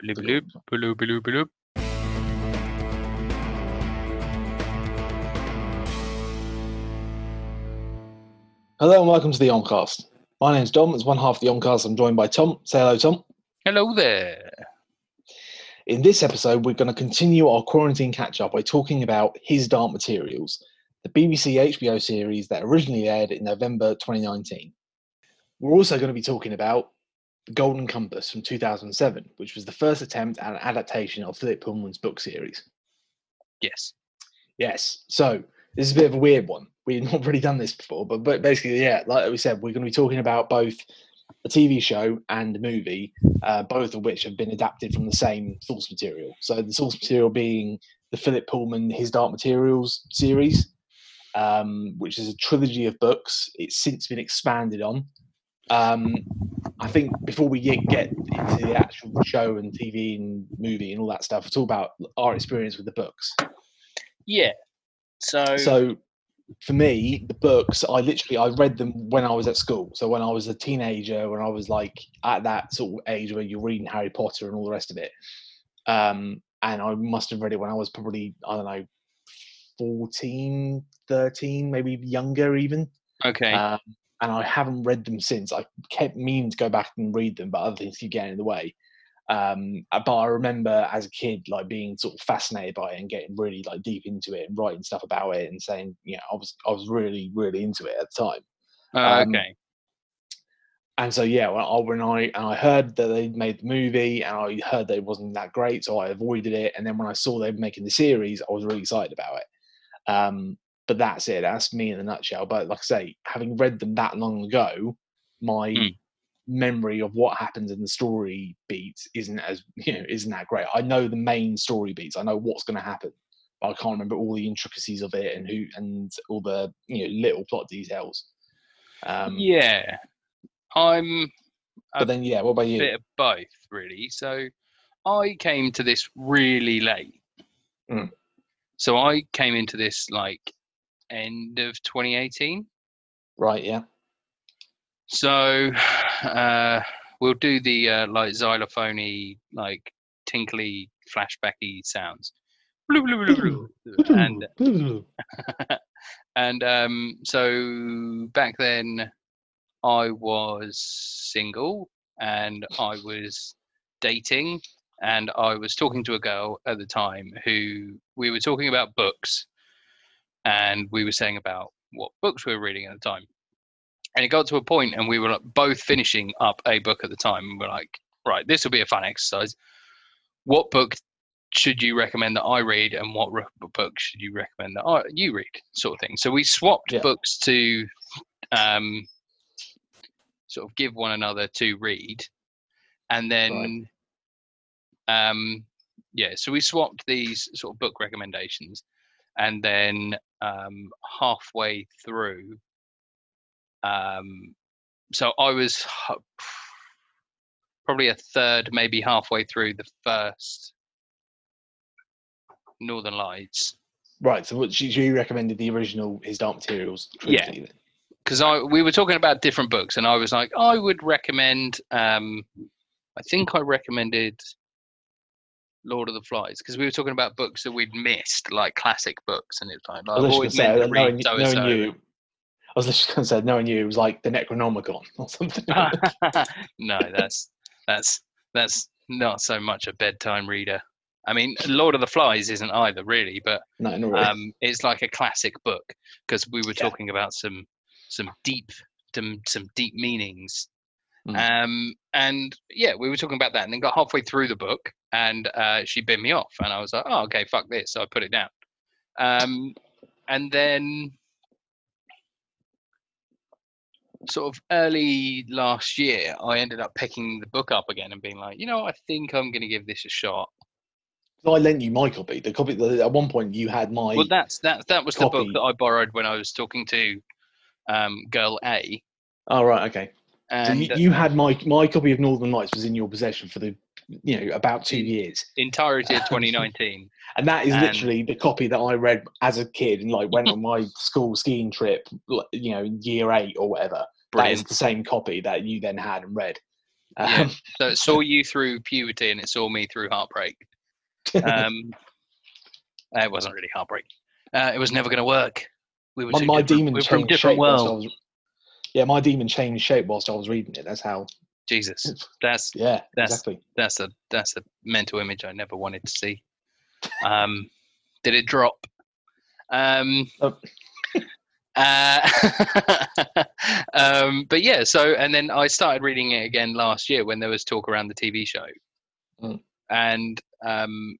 Bloop, bloop, bloop, bloop, bloop. Hello and welcome to the Oncast. My name's Dom. As one half of the Oncast, I'm joined by Tom. Say hello, Tom. Hello there. In this episode, we're going to continue our quarantine catch up by talking about His Dark Materials, the BBC HBO series that originally aired in November 2019. We're also going to be talking about The Golden Compass from 2007, which was the first attempt at an adaptation of Philip Pullman's book series. Yes. Yes. So this is a bit of a weird one. We've not really done this before, but, but basically, yeah, like we said, we're going to be talking about both a TV show and a movie, uh, both of which have been adapted from the same source material. So the source material being the Philip Pullman His Dark Materials series, um, which is a trilogy of books. It's since been expanded on. Um, I think before we get get into the actual show and TV and movie and all that stuff, it's all about our experience with the books. Yeah. So, So for me, the books I literally I read them when I was at school. So when I was a teenager, when I was like at that sort of age where you're reading Harry Potter and all the rest of it. Um, and I must have read it when I was probably, I don't know, 14, 13, maybe younger even. okay. Um, and I haven't read them since. I kept meaning to go back and read them, but other things keep getting in the way. Um, uh, but I remember as a kid, like being sort of fascinated by it and getting really like deep into it and writing stuff about it and saying, you know, I was I was really really into it at the time. Uh, um, okay. And so yeah, when I when I and I heard that they made the movie and I heard that it wasn't that great, so I avoided it. And then when I saw they were making the series, I was really excited about it. Um, but that's it. That's me in a nutshell. But like I say, having read them that long ago, my Mm. memory of what happens in the story beats isn't as you know isn't that great. I know the main story beats. I know what's going to happen, but I can't remember all the intricacies of it and who and all the you know little plot details. Um, yeah. I'm But then yeah, what about you? bit of both, really. So I came to this really late. Mm. So I came into this like end of 2018. Right, yeah. So uh, we'll do the uh, like xylophony, like tinkly, flashbacky sounds. And and um, so back then I was single and I was dating and I was talking to a girl at the time who we were talking about books and we were saying about what books we were reading at the time. And it got to a point and we were like, both finishing up a book at the time and we're like, right, this will be a fun exercise. What book should you recommend that I read, and what re- book should you recommend that I, you read, sort of thing. So we swapped Yeah. books to um, sort of give one another to read, and then um, yeah, so we swapped these sort of book recommendations, and then um, halfway through, um, so I was probably a third, maybe halfway through the first Northern Lights Right, so what you, you recommended the original His Dark Materials Yeah. because I we were talking about different books, and I was like, I would recommend. Um, I think I recommended Lord of the Flies because we were talking about books that we'd missed, like classic books, and it's like I was always literally meant going to to say, read knowing, so knowing you, I was just going to say, knowing you, it was like the Necronomicon or something. no, that's that's that's not so much a bedtime reader. I mean, Lord of the Flies isn't either, really, but no, really. um, it's like a classic book because we were Yeah. talking about some some deep some, some deep meanings Mm. um and yeah we were talking about that and then got halfway through the book and uh she bit me off and i was like oh okay fuck this so i put it down um and then sort of early last year i ended up picking the book up again and being like you know i think i'm going to give this a shot So I lent you my copy. The copy that at one point you had my. well that's that that was the book that i borrowed when i was talking to um girl a oh right, okay. So and you, you had my my copy of Northern Lights was in your possession for the you know about two years, entirety of 2019 and that is And- literally the copy that I read as a kid and like went on my school skiing trip, you know, year eight or whatever. That is brilliant the same copy that you then had and read. Yeah. Um, So it saw you through puberty and it saw me through heartbreak. Um, uh, it wasn't really heartbreak. Uh, it was never going to work. We were my, my daemon we were from different shape whilst I worlds. yeah, my daemon changed shape whilst I was reading it. That's how. Jesus, that's Yeah, That's- exactly. that's a that's a mental image I never wanted to see. Um, did it drop? Um, Oh. uh, um, but yeah, so and then I started reading it again last year when there was talk around the TV show, Mm. and um,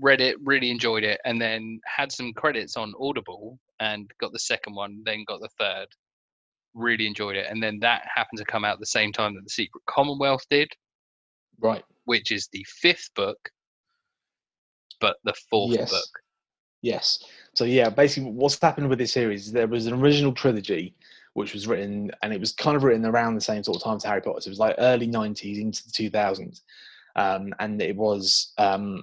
read it, really enjoyed it, and then had some credits on Audible and got the second one, then got the third. Really enjoyed it, and then that happened to come out at the same time that the Secret Commonwealth did Right. which is the fifth book, but the fourth Yes. book. Yes. So yeah, basically, what's happened with this series? is There was an original trilogy which was written, and it was kind of written around the same sort of time as Harry Potter. So it was like early '90s into the 2000s, um, and it was um,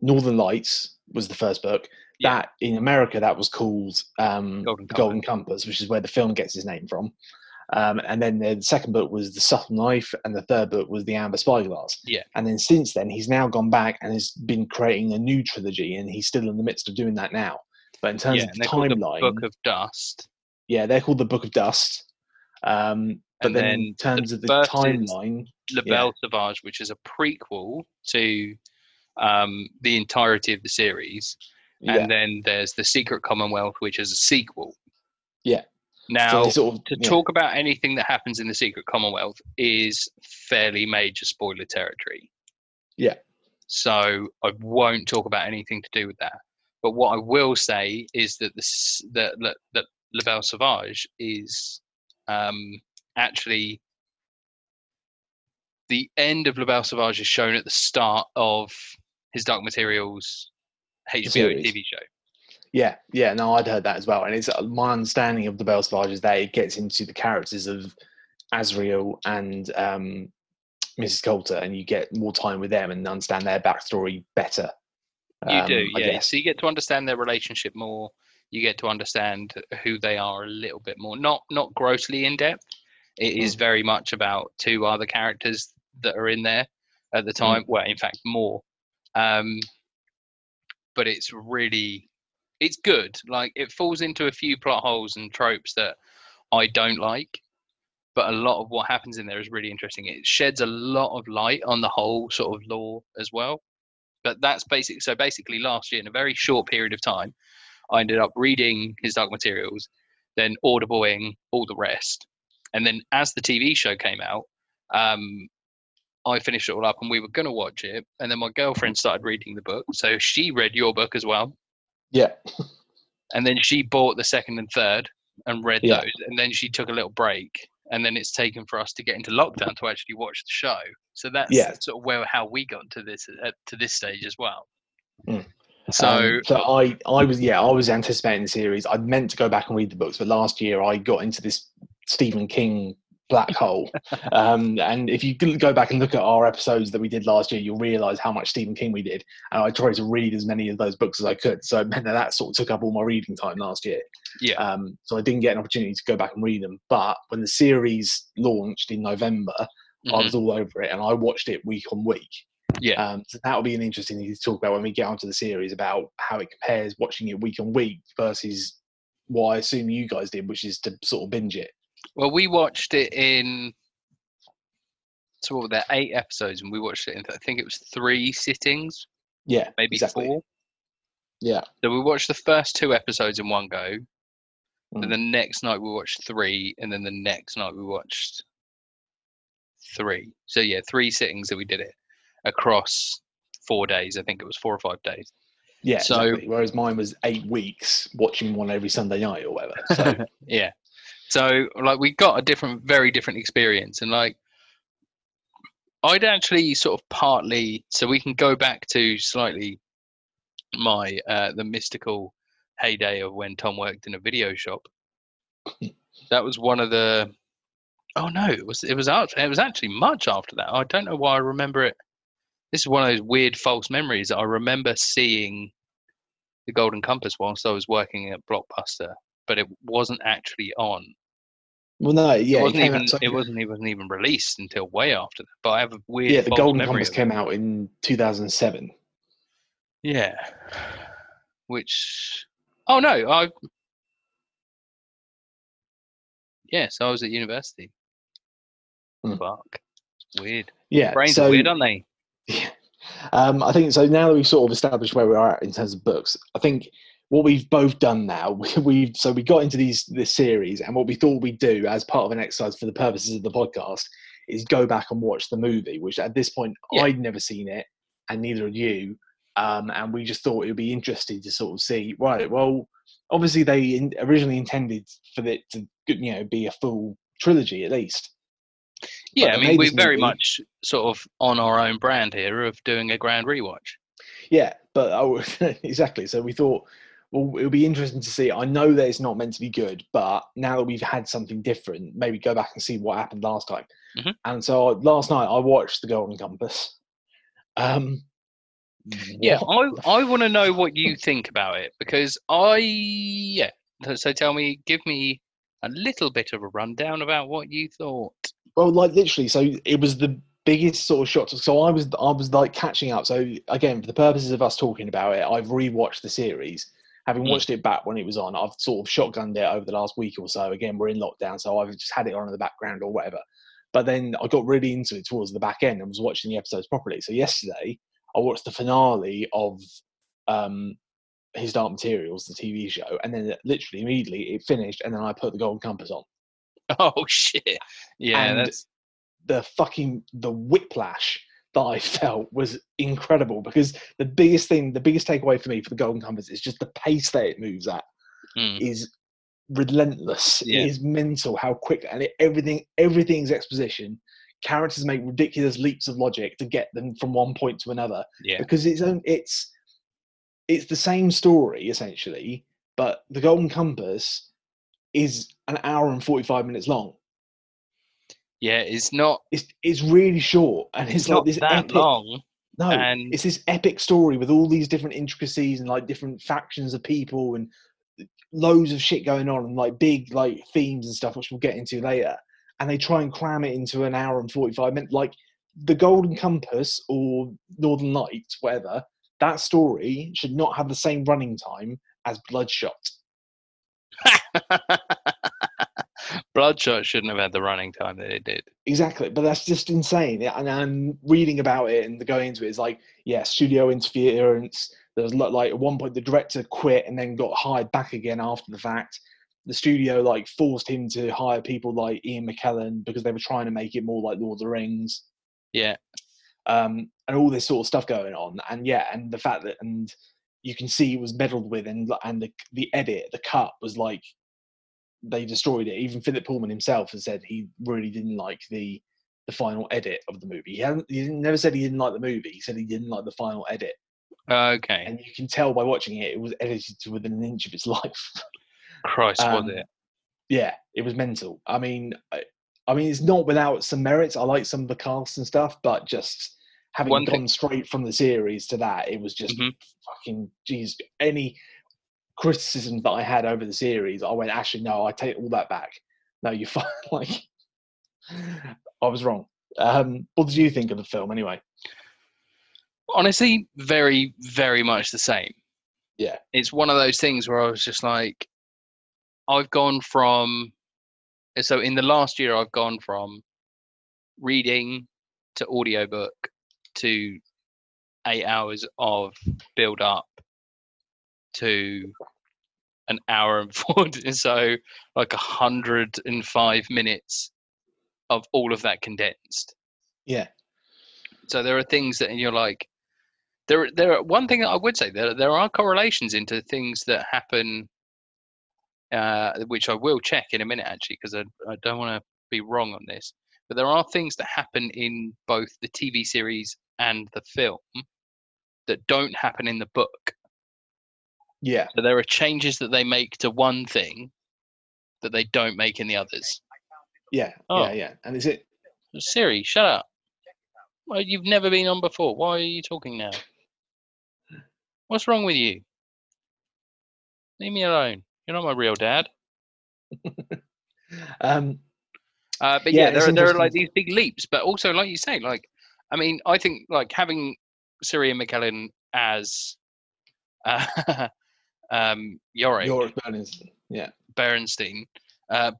Northern Lights was the first book. Yeah. That in America, that was called um, Golden The Golden Compass, which is where the film gets its name from. Um, and then the second book was The Subtle Knife, and the third book was The Amber Spyglass. Yeah. And then since then, he's now gone back and has been creating a new trilogy, and he's still in the midst of doing that now. But in terms Yeah, of the they're the timeline, Book of Dust. yeah, they're called the Book of Dust. Um, but And then, then in terms of the timeline, La Yeah. Sauvage, which is a prequel to um, the entirety of the series. Yeah, And then there's The Secret Commonwealth, which is a sequel. Yeah. Now, so sort of to yeah, talk about anything that happens in the Secret Commonwealth is fairly major spoiler territory. Yeah. So I won't talk about anything to do with that. But what I will say is that this that that, that La Belle Sauvage is um, actually the end of La Belle Sauvage is shown at the start of his Dark Materials HBO series. TV show. Yeah, yeah, no, I'd heard that as well, and it's uh, my understanding of the Belle Sauvage is that it gets into the characters of Asriel and um, Mrs. Coulter, and you get more time with them and understand their backstory better. You um, do, I yeah. So you get to understand their relationship more. You get to understand who they are a little bit more. Not not grossly in depth. It is Mm. very much about two other characters that are in there at the Mm. time. Well, in fact, more. Um, but it's really, it's good. Like it falls into a few plot holes and tropes that I don't like. But a lot of what happens in there is really interesting. It sheds a lot of light on the whole sort of lore as well but that's basic. So basically, last year in a very short period of time, I ended up reading his Dark Materials, then audibling all the rest, and then as the TV show came out, um, I finished it all up, and we were going to watch it, and then my girlfriend started reading the book, so she read your book as well, Yeah, and then she bought the second and third and read Yeah. those, and then she took a little break. And then it's taken for us to get into lockdown to actually watch the show. So that's Yeah. sort of where how we got to this uh, to this stage as well. Mm. So Um, so I, I was, yeah, I was anticipating the series. I'd meant to go back and read the books, but last year I got into this Stephen King black hole. Um, and if you go back and look at our episodes that we did last year, you'll realize how much Stephen King we did. And I tried to read as many of those books as I could. So it meant that that sort of took up all my reading time last year. Yeah. Um, so I didn't get an opportunity to go back and read them. But when the series launched in November, I Mhm. was all over it and I watched it week on week. Yeah. Um, so that will be an interesting thing to talk about when we get onto the series about how it compares watching it week on week versus what I assume you guys did, which is to sort of binge it. Well, we watched it in. So what were there? Eight episodes, and we watched it in. I think it was three sittings, Yeah, maybe exactly. four. Yeah, So we watched the first two episodes in one go. Mm. Then the next night we watched three, and then the next night we watched three. So yeah, three sittings that we did it across four days. I think it was four or five days. yeah. So- exactly. Whereas mine was eight weeks watching one every Sunday night or whatever. So yeah. So like we got a different, very different experience, and like I'd actually sort of partly, so we can go back to slightly my uh, the mystical heyday of when Tom worked in a video shop. that was one of the. Oh no! It was it was out. It was actually much after that. I don't know why I remember it. This is one of those weird false memories. I remember seeing the Golden Compass whilst I was working at Blockbuster, but it wasn't actually on. Well, no, yeah, it wasn't came even so- it wasn't it wasn't even released until way after that. But I have a weird yeah, the Golden Compass came out in 2007. Yeah, which oh no, I yes, I was at university. Hmm. Fuck, weird. Yeah, Brains so are weird, aren't they? Yeah. Um, I think so. Now that we've sort of established where we are at in terms of books, I think what we've both done now, we, we've so we got into these this series, and what we thought we'd do as part of an exercise for the purposes of the podcast is go back and watch the movie, which at this point Yeah. I'd never seen it, and neither had you. Um, and we just thought it would be interesting to sort of see. Right, well, obviously they in, originally intended for it to you know be a full trilogy at least. Yeah, I mean we're very movie. much sort of on our own brand here of doing a grand rewatch. Yeah, but oh, exactly. So we thought, well, it'll be interesting to see. I know that it's not meant to be good, but now that we've had something different, maybe go back and see what happened last time. Mhm. And so last night I watched The Golden Compass. Um, Yeah, I I want to know what you think about it because I yeah. So- So tell me, give me a little bit of a rundown about what you thought. Well, like literally, so it was the biggest sort of shot. So I was, I was like catching up. So again, for the purposes of us talking about it, I've rewatched the series. Having Mm. watched it back when it was on, I've sort of shotgunned it over the last week or so. Again, we're in lockdown, so I've just had it on in the background or whatever. But then I got really into it towards the back end and was watching the episodes properly. So yesterday, I watched the finale of um, His Dark Materials, the TV show, and then literally immediately it finished, and then I put the Golden Compass on. Oh shit! Yeah, And that's the fucking the whiplash that I felt was incredible because the biggest thing, the biggest takeaway for me for the Golden Compass is just the pace that it moves at mm, is relentless. Yeah. It is mental how quick and it, everything everything's exposition. Characters make ridiculous leaps of logic to get them from one point to another yeah, because it's it's it's the same story essentially, but the Golden Compass is an hour and forty five minutes long. Yeah. It's not It's it's really short and it's, it's like not this that epic. long. No, and- it's this epic story with all these different intricacies and like different factions of people and loads of shit going on and like big like themes and stuff, which we'll get into later. And they try and cram it into an hour and forty-five minutes. Like the Golden Compass or Northern Lights, whatever. That story should not have the same running time as Bloodshot. Bloodshot shouldn't have had the running time that it did. Exactly, but that's just insane. And I'm reading about it and going into it is like, yeah, studio interference. There's like at one point the director quit and then got hired back again after the fact. The studio like forced him to hire people like Ian McKellen because they were trying to make it more like Lord of the Rings, Yeah, um, and all this sort of stuff going on. And yeah, and the fact that and you can see it was meddled with, and and the the edit, the cut was like they destroyed it. Even Philip Pullman himself has said he really didn't like the the final edit of the movie. He hadn't, he didn't- never said he didn't like the movie. He said he didn't like the final edit, okay. and you can tell by watching it, it was edited to within an inch of its life. Christ, Um, was it? yeah, it was mental. I mean, I, I mean, it's not without some merits. I like some of the cast and stuff, but just having One gone thing- straight from the series to that, it was just Mhm. fucking jeez. Any criticism that I had over the series, I went, actually, no, I take all that back. No, you're fine. like, I was wrong. Um, what did you think of the film, anyway? Honestly, very, very much the same. Yeah. It's one of those things where I was just like, I've gone from, so in the last year, I've gone from reading to audiobook to eight hours of build up to an hour and 40 so like a hundred and five minutes of all of that condensed. Yeah, so there are things that and you're like there there are one thing that I would say there there are correlations into things that happen uh, which I will check in a minute actually because I, I don't want to be wrong on this but there are things that happen in both the TV series and the film that don't happen in the book yeah, so there are changes that they make to one thing that they don't make in the others. Yeah, Oh. yeah, yeah. And is it? Siri shut up. Well, you've never been on before. Why are you talking now? What's wrong with you? Leave me alone. You're not my real dad. Um, Uh, but Yeah, yeah, there are there are like these big leaps, but also like you say, like I mean, I think like having Sir Ian McKellen as uh, um, Iorek Iorek Bernstein. Yeah. Berenstein, uh,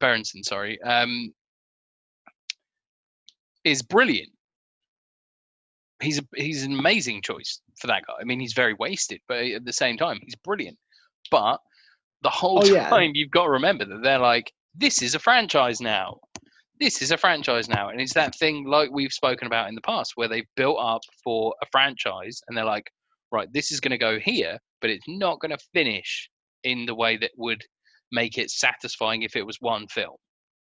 sorry, um, is brilliant. He's a, he's an amazing choice for that guy. I mean, he's very wasted, but at the same time, he's brilliant. But the whole Oh, yeah. time, you've got to remember that they're like, this is a franchise now. This is a franchise now, and it's that thing like we've spoken about in the past, where they've built up for a franchise, and they're like, right, this is going to go here, but it's not going to finish in the way that would make it satisfying if it was one film.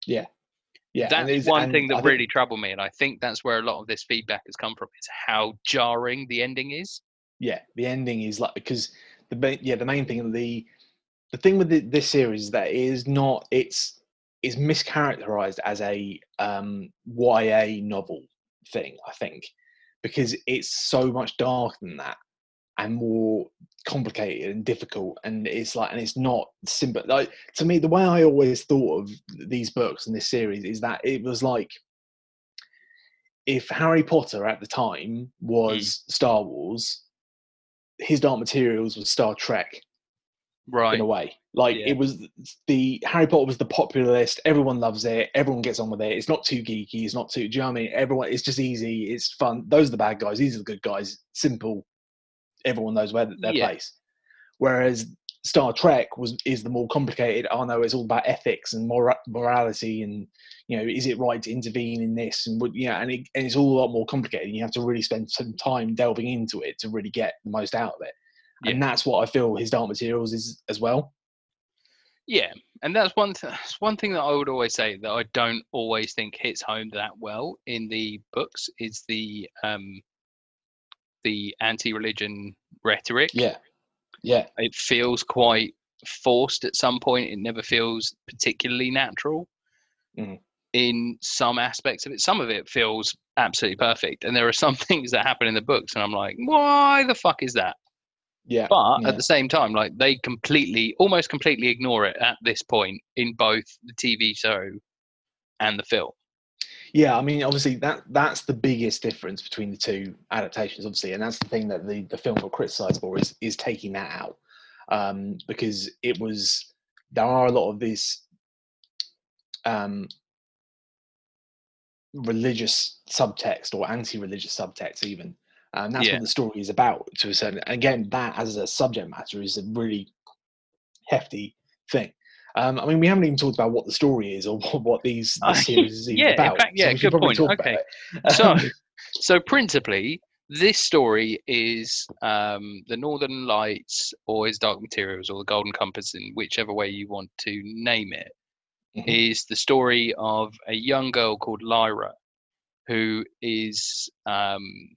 Yeah. Yeah. That's one thing that I think- really troubled me, and I think that's where a lot of this feedback has come from: is how jarring the ending is. yeah the ending is like because the main yeah the main thing the the thing with the, this series is that it is not it's is mischaracterized as a um ya novel thing i think because it's so much darker than that and more complicated and difficult and it's like and it's not simple like to me the way i always thought of these books and this series is that it was like if harry potter at the time was mm. star wars his dark materials was star trek Right. in a way. Like Yeah. it was the Harry Potter was the popular list. Everyone loves it. Everyone gets on with it. It's not too geeky. It's not too. Do you know what I mean? Everyone. It's just easy. It's fun. Those are the bad guys. These are the good guys. Simple. Everyone knows where their Yeah. place. Whereas Star Trek was is the more complicated. Oh no, it's all about ethics and mora- morality and you know, is it right to intervene in this and would yeah, and, it, and it's all a lot more complicated. And you have to really spend some time delving into it to really get the most out of it. And that's what I feel his Dark Materials is as well. Yeah, and that's one th- that's one thing that I would always say that I don't always think hits home that well in the books is the um the anti-religion rhetoric. Yeah. Yeah. It feels quite forced at some point. It never feels particularly natural Mhm. in some aspects of it. Some of it feels absolutely perfect, and there are some things that happen in the books, and I'm like, why the fuck is that? Yeah. But yeah. at the same time, like they completely, almost completely ignore it at this point in both the TV show and the film. Yeah, I mean, obviously that that's the biggest difference between the two adaptations, obviously, and that's the thing that the the film got criticised for is is taking that out um, because it was there are a lot of these um, religious subtext or anti-religious subtext even, and that's Yeah. what the story is about to a certain. Again, that as a subject matter is a really hefty thing. Um, I mean, we haven't even talked about what the story is or what, these this series is even yeah, about. fact, yeah, should good point. Okay. So, so principally, this story is um, the Northern Lights, or is Dark Materials, or the Golden Compass, in whichever way you want to name it, Mhm. is the story of a young girl called Lyra, who is um,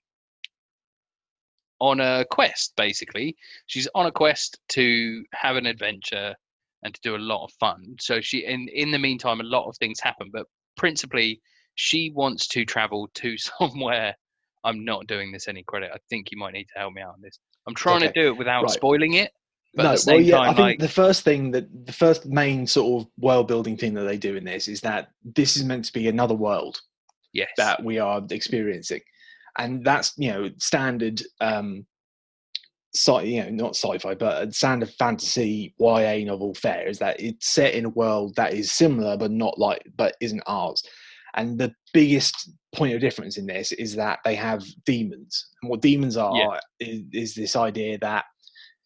on a quest. Basically, she's on a quest to have an adventure and to do a lot of fun. So she, in in the meantime, a lot of things happen, but principally, she wants to travel to somewhere. I'm not doing this any credit. I think you might need to help me out on this. I'm trying okay. to do it without Right. spoiling it. But no, well, yeah, time, I think like, the first thing that the first main sort of world building thing that they do in this is that this is meant to be another world yes, that we are experiencing, and that's you know standard, um, sci, you know, not sci-fi, but a of fantasy YA novel fair is that it's set in a world that is similar but not like, but isn't ours. And the biggest point of difference in this is that they have daemons, and what daemons are Yeah. is, is this idea that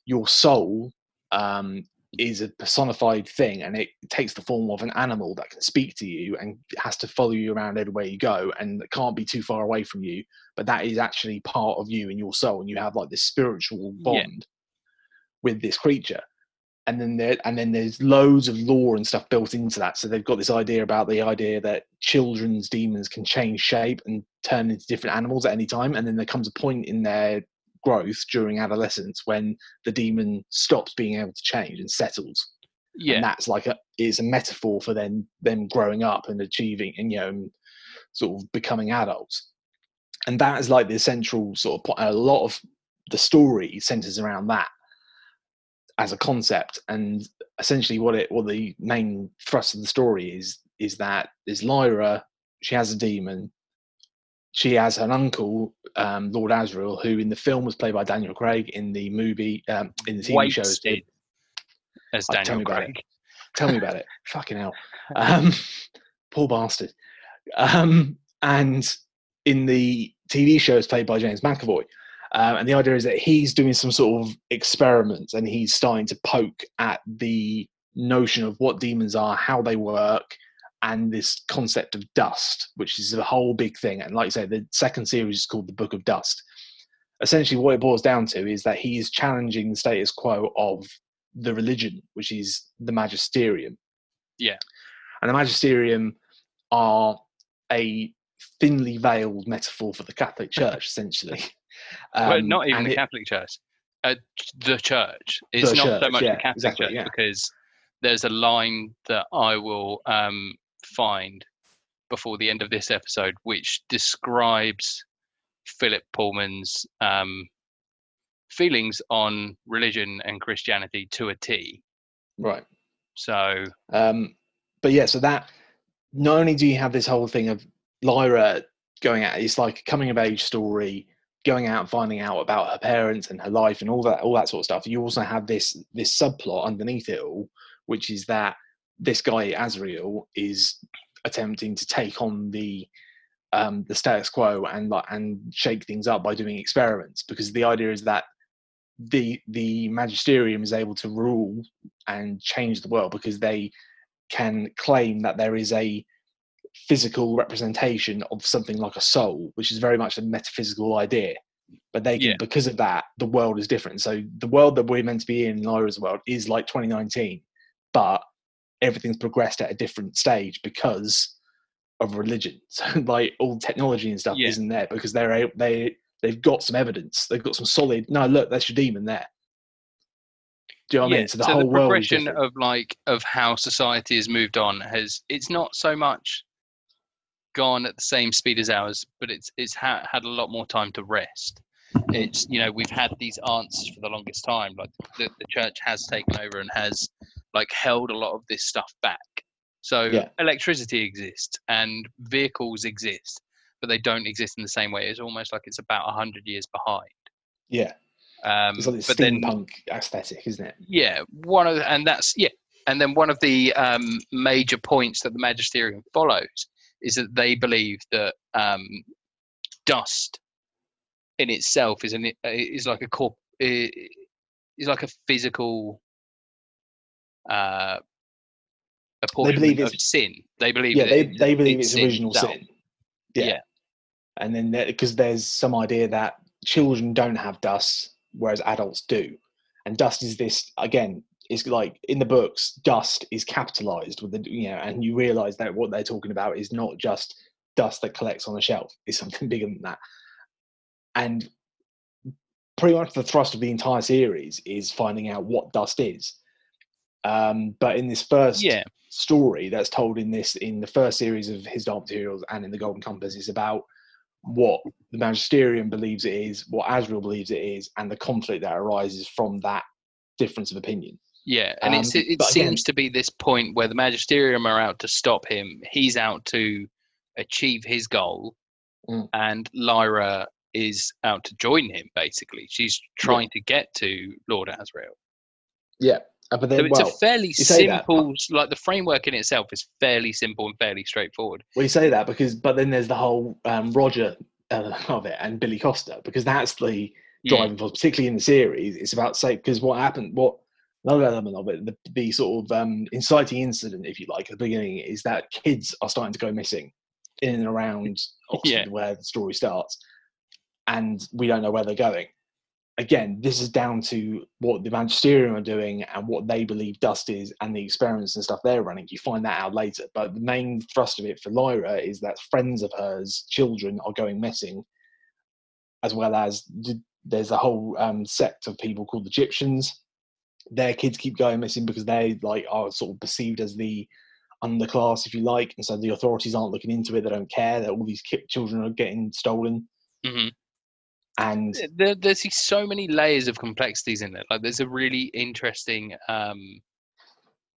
your soul um, is a personified thing and it takes the form of an animal that can speak to you and has to follow you around everywhere you go and can't be too far away from you but that is actually part of you and your soul and you have like this spiritual Yeah. bond with this creature and then there and then there's loads of lore and stuff built into that so they've got this idea about the idea that children's daemons can change shape and turn into different animals at any time and then there comes a point in their growth during adolescence when the daemon stops being able to change and settles. Yeah, and that's like a is a metaphor for then them growing up and achieving and you know sort of becoming adults. And that is like the central sort of point a lot of the story centers around that as a concept. And essentially what it what the main thrust of the story is is that is Lyra, she has a daemon. She has an uncle, um, Lord Asriel, who in the film was played by Daniel Craig. In the movie, um, in the TV shows, Wasted as Oh, tell Daniel me about Craig. Tell me about it. Fucking hell. Um, poor bastard. Um, and in the TV show, it's played by James McAvoy. Um, and the idea is that he's doing some sort of experiments and he's starting to poke at the notion of what daemons are, how they work, and this concept of dust, which is a whole big thing. And like I say, the second series is called The Book of Dust. Essentially, what it boils down to is that he is challenging the status quo of the religion, which is the magisterium. Yeah. And the magisterium are a thinly veiled metaphor for the Catholic Church, essentially. well, Um, not even the it- Catholic Church. Uh, the church. It's The not so much yeah, the Catholic exactly, Church yeah. because there's a line that I will um, find before the end of this episode, which describes Philip Pullman's um, feelings on religion and Christianity to a T. Right. So Um, but yeah, so that not only do you have this whole thing of Lyra going out, it's like a coming of age story, going out and finding out about her parents and her life and all that, all that sort of stuff. You also have this this subplot underneath it all, which is that this guy Asriel is attempting to take on the um, the status quo and like and shake things up by doing experiments because the idea is that the the magisterium is able to rule and change the world because they can claim that there is a physical representation of something like a soul, which is very much a metaphysical idea. But they can, Yeah. because of that, the world is different. So the world that we're meant to be in, Lyra's world, is like 2019, but everything's progressed at a different stage because of religion. So like all technology and stuff Yeah. isn't there because they're they they've got some evidence. They've got some solid. No, look, that's your daemon there. Do you know what I mean? So the whole world is progression of like of how society has moved on has it's not so much gone at the same speed as ours, but it's it's ha- had a lot more time to rest. It's you know we've had these answers for the longest time. Like the, the church has taken over and has like held a lot of this stuff back. So Yeah. electricity exists and vehicles exist, but they don't exist in the same way. It's almost like it's about a hundred years behind. yeah, Um, it's like this but then steampunk aesthetic, isn't it? yeah one of the, and that's yeah and then one of the um, major points that the magisterium follows is that they believe that um, dust in itself is an is like a corp is like a physical uh apportionment of it's- sin they believe yeah, they it's- they believe it's it's original itself. sin. Yeah. Yeah. And then because there's some idea that children don't have dust, whereas adults do, and dust is this again. It's like in the books, dust is capitalized with the you know, and you realize that what they're talking about is not just dust that collects on a shelf; it's something bigger than that. And pretty much the thrust of the entire series is finding out what dust is. Um, but in this first yeah story that's told in this in the first series of his dark materials and in the golden compass is about what the magisterium believes it is what Asriel believes it is and the conflict that arises from that difference of opinion Yeah, and it's, Um, it again- seems to be this point where the magisterium are out to stop him. He's out to achieve his goal, Mm. and Lyra is out to join him. Basically, she's trying to get to Lord Asriel. yeah uh, but So it's well, a fairly say that, simple, like the framework in itself is fairly simple and fairly straightforward. we say that because but then there's the whole um, roger element of it and billy costa because that's the driving force particularly in the series it's about say because what happened what another element of it the, the sort of um, inciting incident if you like at the beginning is that kids are starting to go missing in and around oxford Yeah. where the story starts and we don't know where they're going again this is down to what the magisterium are doing and what they believe dust is and the experiments and stuff they're running you find that out later but the main thrust of it for lyra is that friends of hers children are going missing as well as there's a whole um, sect of people called the Gyptians. Their kids keep going missing because they like are sort of perceived as the underclass, if you like, and so the authorities aren't looking into it. They don't care that all these children are getting stolen, mhm. And There, there's so many layers of complexities in it Like, there's a really interesting um,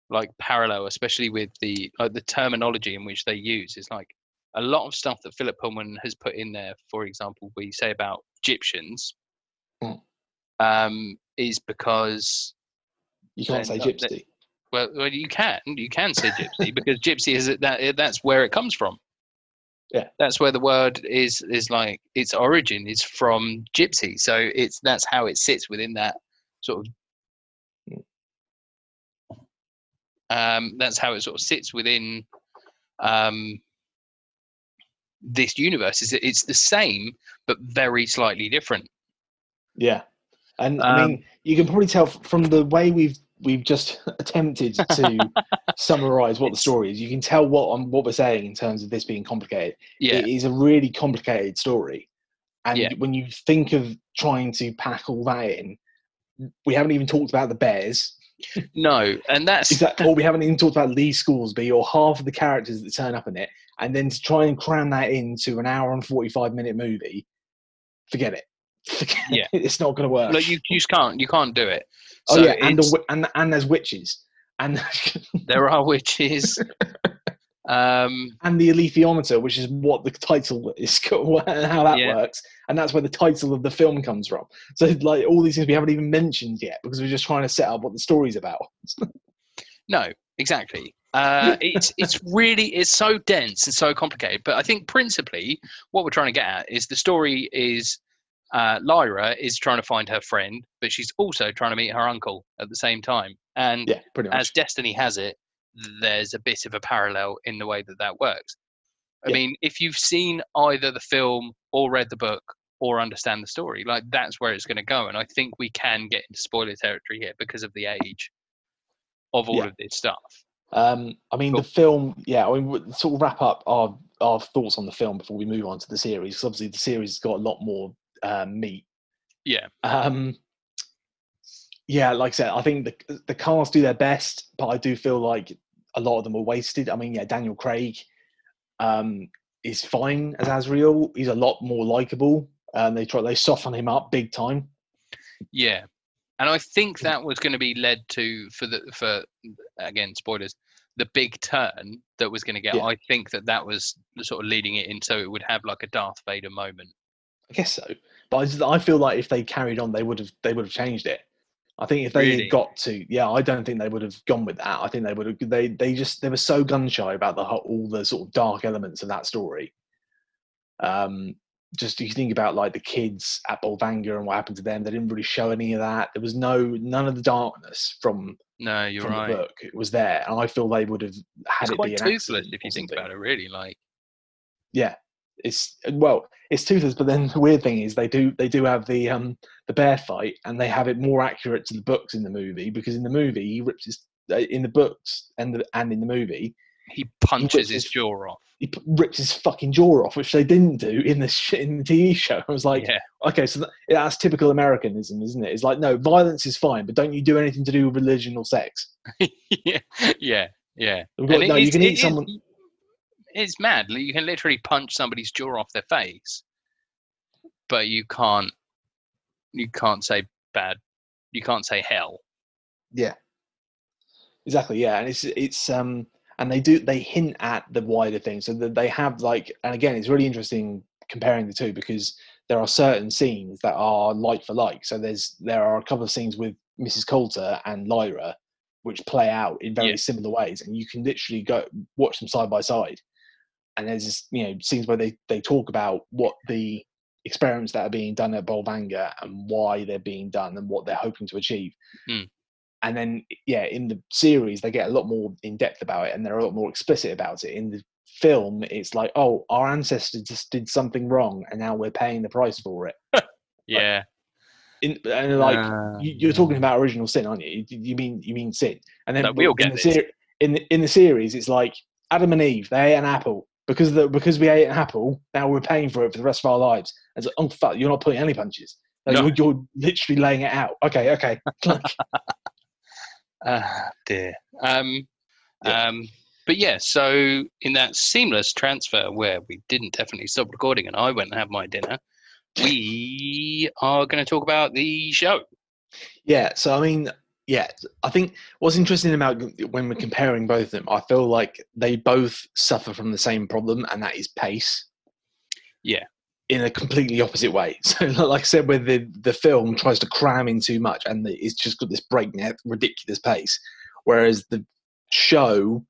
like parallel, especially with the like the terminology in which they use. Is like a lot of stuff that Philip Pullman has put in there. For example, we say about Gyptians, Mm. um, is because You can't say gypsy. well, well, you can you can say gypsy because gypsy is that that's where it comes from. Yeah. that's where the word is is like its origin is from gypsy. So it's that's how it sits within that sort of. Um, that's how it sort of sits within um, this universe. Is it's the same but very slightly different. Yeah, and I Um, mean, you can probably tell from the way we've we've just attempted to summarize what the story is. You can tell what um, what we're saying in terms of this being complicated. Yeah, It is a really complicated story, and Yeah. when you think of trying to pack all that in, we haven't even talked about the bears. no, and that's that, or we haven't even talked about Lee Scoresby or half of the characters that turn up in it, and then to try and cram that into an hour and forty-five minute movie, forget it. Yeah. it's not going to work. like you, you just can't you can't do it. oh yeah, and, the, and and there's witches, and there are witches. um, and the alethiometer, which is what the title is, and how that Yeah. works, and that's where the title of the film comes from. So like all these things we haven't even mentioned yet because we're just trying to set up what the story's about. no, exactly. Uh, it's it's really it's so dense and so complicated. But I think principally what we're trying to get at is the story is uh, Lyra is trying to find her friend, but she's also trying to meet her uncle at the same time. And Yeah, as destiny has it, there's a bit of a parallel in the way that that works. I Yeah. mean, if you've seen either the film or read the book or understand the story, like that's where it's going to go. And I think we can get into spoiler territory here because of the age of all Yeah. of this stuff. Um, I mean, Cool. the film, yeah, I mean, we'll sort of wrap up our, our thoughts on the film before we move on to the series. 'cause obviously, the series has got a lot more uh, meat. Yeah. Um, yeah, like I said, I think the the cast do their best, but I do feel like a lot of them are wasted. I mean, yeah, Daniel Craig um, is fine as Asriel. He's a lot more likable. and they try they soften him up big time. Yeah, and I think that was going to be led to for the for again spoilers the big turn that was going to get. Yeah. I think that that was sort of leading it in, so it would have like a Darth Vader moment. I guess so, but I, just, I feel like if they carried on, they would have they would have changed it. I think if they Really? got to, yeah, I don't think they would have gone with that. I think they would have. They they just they were so gun shy about the whole, all the sort of dark elements of that story. Um, just you think about like the kids at Bolvangar and what happened to them. They didn't really show any of that. There was no none of the darkness from No, you're from right. the book. It was there, and I feel they would have had It's it quite be an toothless if you think about it. Really, like yeah it's well it's toothless but then the weird thing is they do they do have the um the bear fight and they have it more accurate to the books in the movie because in the movie he rips his uh, in the books and the, and in the movie he punches rips his his- jaw off. he p- rips his fucking jaw off which they didn't do in the sh- in the tv show i was like yeah, okay so that, that's typical americanism isn't it it's like no violence is fine but don't you do anything to do with religion or sex yeah, yeah, yeah. Got- no you can eat is- someone It's mad. You can literally punch somebody's jaw off their face, but you can't. You can't say bad. You can't say hell. Yeah. Exactly. Yeah, and it's it's um and they do they hint at the wider thing, so that they have like and again it's really interesting comparing the two because there are certain scenes that are like for like. So there's there are a couple of scenes with Mrs. Coulter and Lyra which play out in very Yeah. similar ways, and you can literally go watch them side by side. And there's you know scenes where they they talk about what the experiments that are being done at Bolvangar and why they're being done and what they're hoping to achieve. And then yeah in the series they get a lot more in depth about it and they're a lot more explicit about it. In the film it's like oh our ancestors just did something wrong and now we're paying the price for it. Yeah. in, and like Uh, you, you're talking about original sin aren't you? You you mean you mean sin. And then No, we all in get the, this. in the in the series it's like adam and eve they ate an apple because the because we ate an apple now we're paying for it for the rest of our lives and it's like oh fuck you're not pulling any punches Like, No. you're, you're literally laying it out okay okay Ah, dear. Um, Yeah. um, but yeah, so in that seamless transfer where we didn't definitely stop recording and I went and had my dinner, we are going to talk about the show. Yeah, so I mean, yeah, I think what's interesting about when we're comparing both of them, I feel like they both suffer from the same problem, and that is pace. Yeah. In a completely opposite way. So, like I said, where the the film tries to cram in too much, and it's just got this breakneck, ridiculous pace, whereas the show